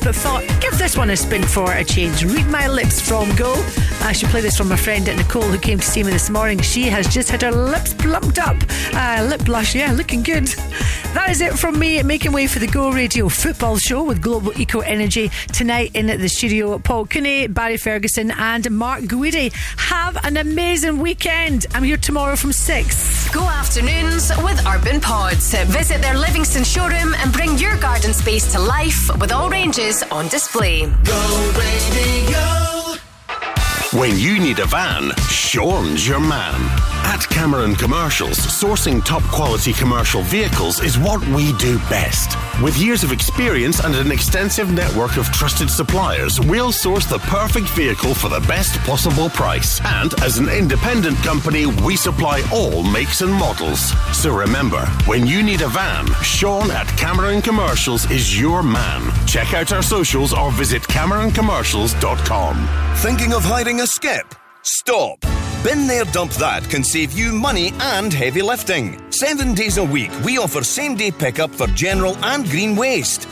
But thought, give this one a spin for a change. Read My Lips from Go. I should play this from my friend Nicole who came to see me this morning. She has just had her lips plumped up. Uh, lip blush, yeah, looking good. That is it from me, making way for the Go Radio football show with Global Eco Energy tonight in the studio. Paul Cooney, Barry Ferguson, and Mark Guidi. Have an amazing weekend. I'm here tomorrow from 6. Go afternoons with Urban Pods. Visit their Livingston showroom and bring your garden space to life with all ranges on display. Go radio. When you need a van, Sean's your man. At Cameron Commercials, sourcing top quality commercial vehicles is what we do best. With years of experience and an extensive network of trusted suppliers, we'll source the perfect vehicle for the best possible price. And as an independent company, we supply all makes and models. So remember, when you need a van, Sean at Cameron Commercials is your man. Check out our socials or visit CameronCommercials.com. Thinking of hiding a skip? Stop! Bin There Dump That can save you money and heavy lifting. Seven days a week, we offer same day pickup for general and green waste.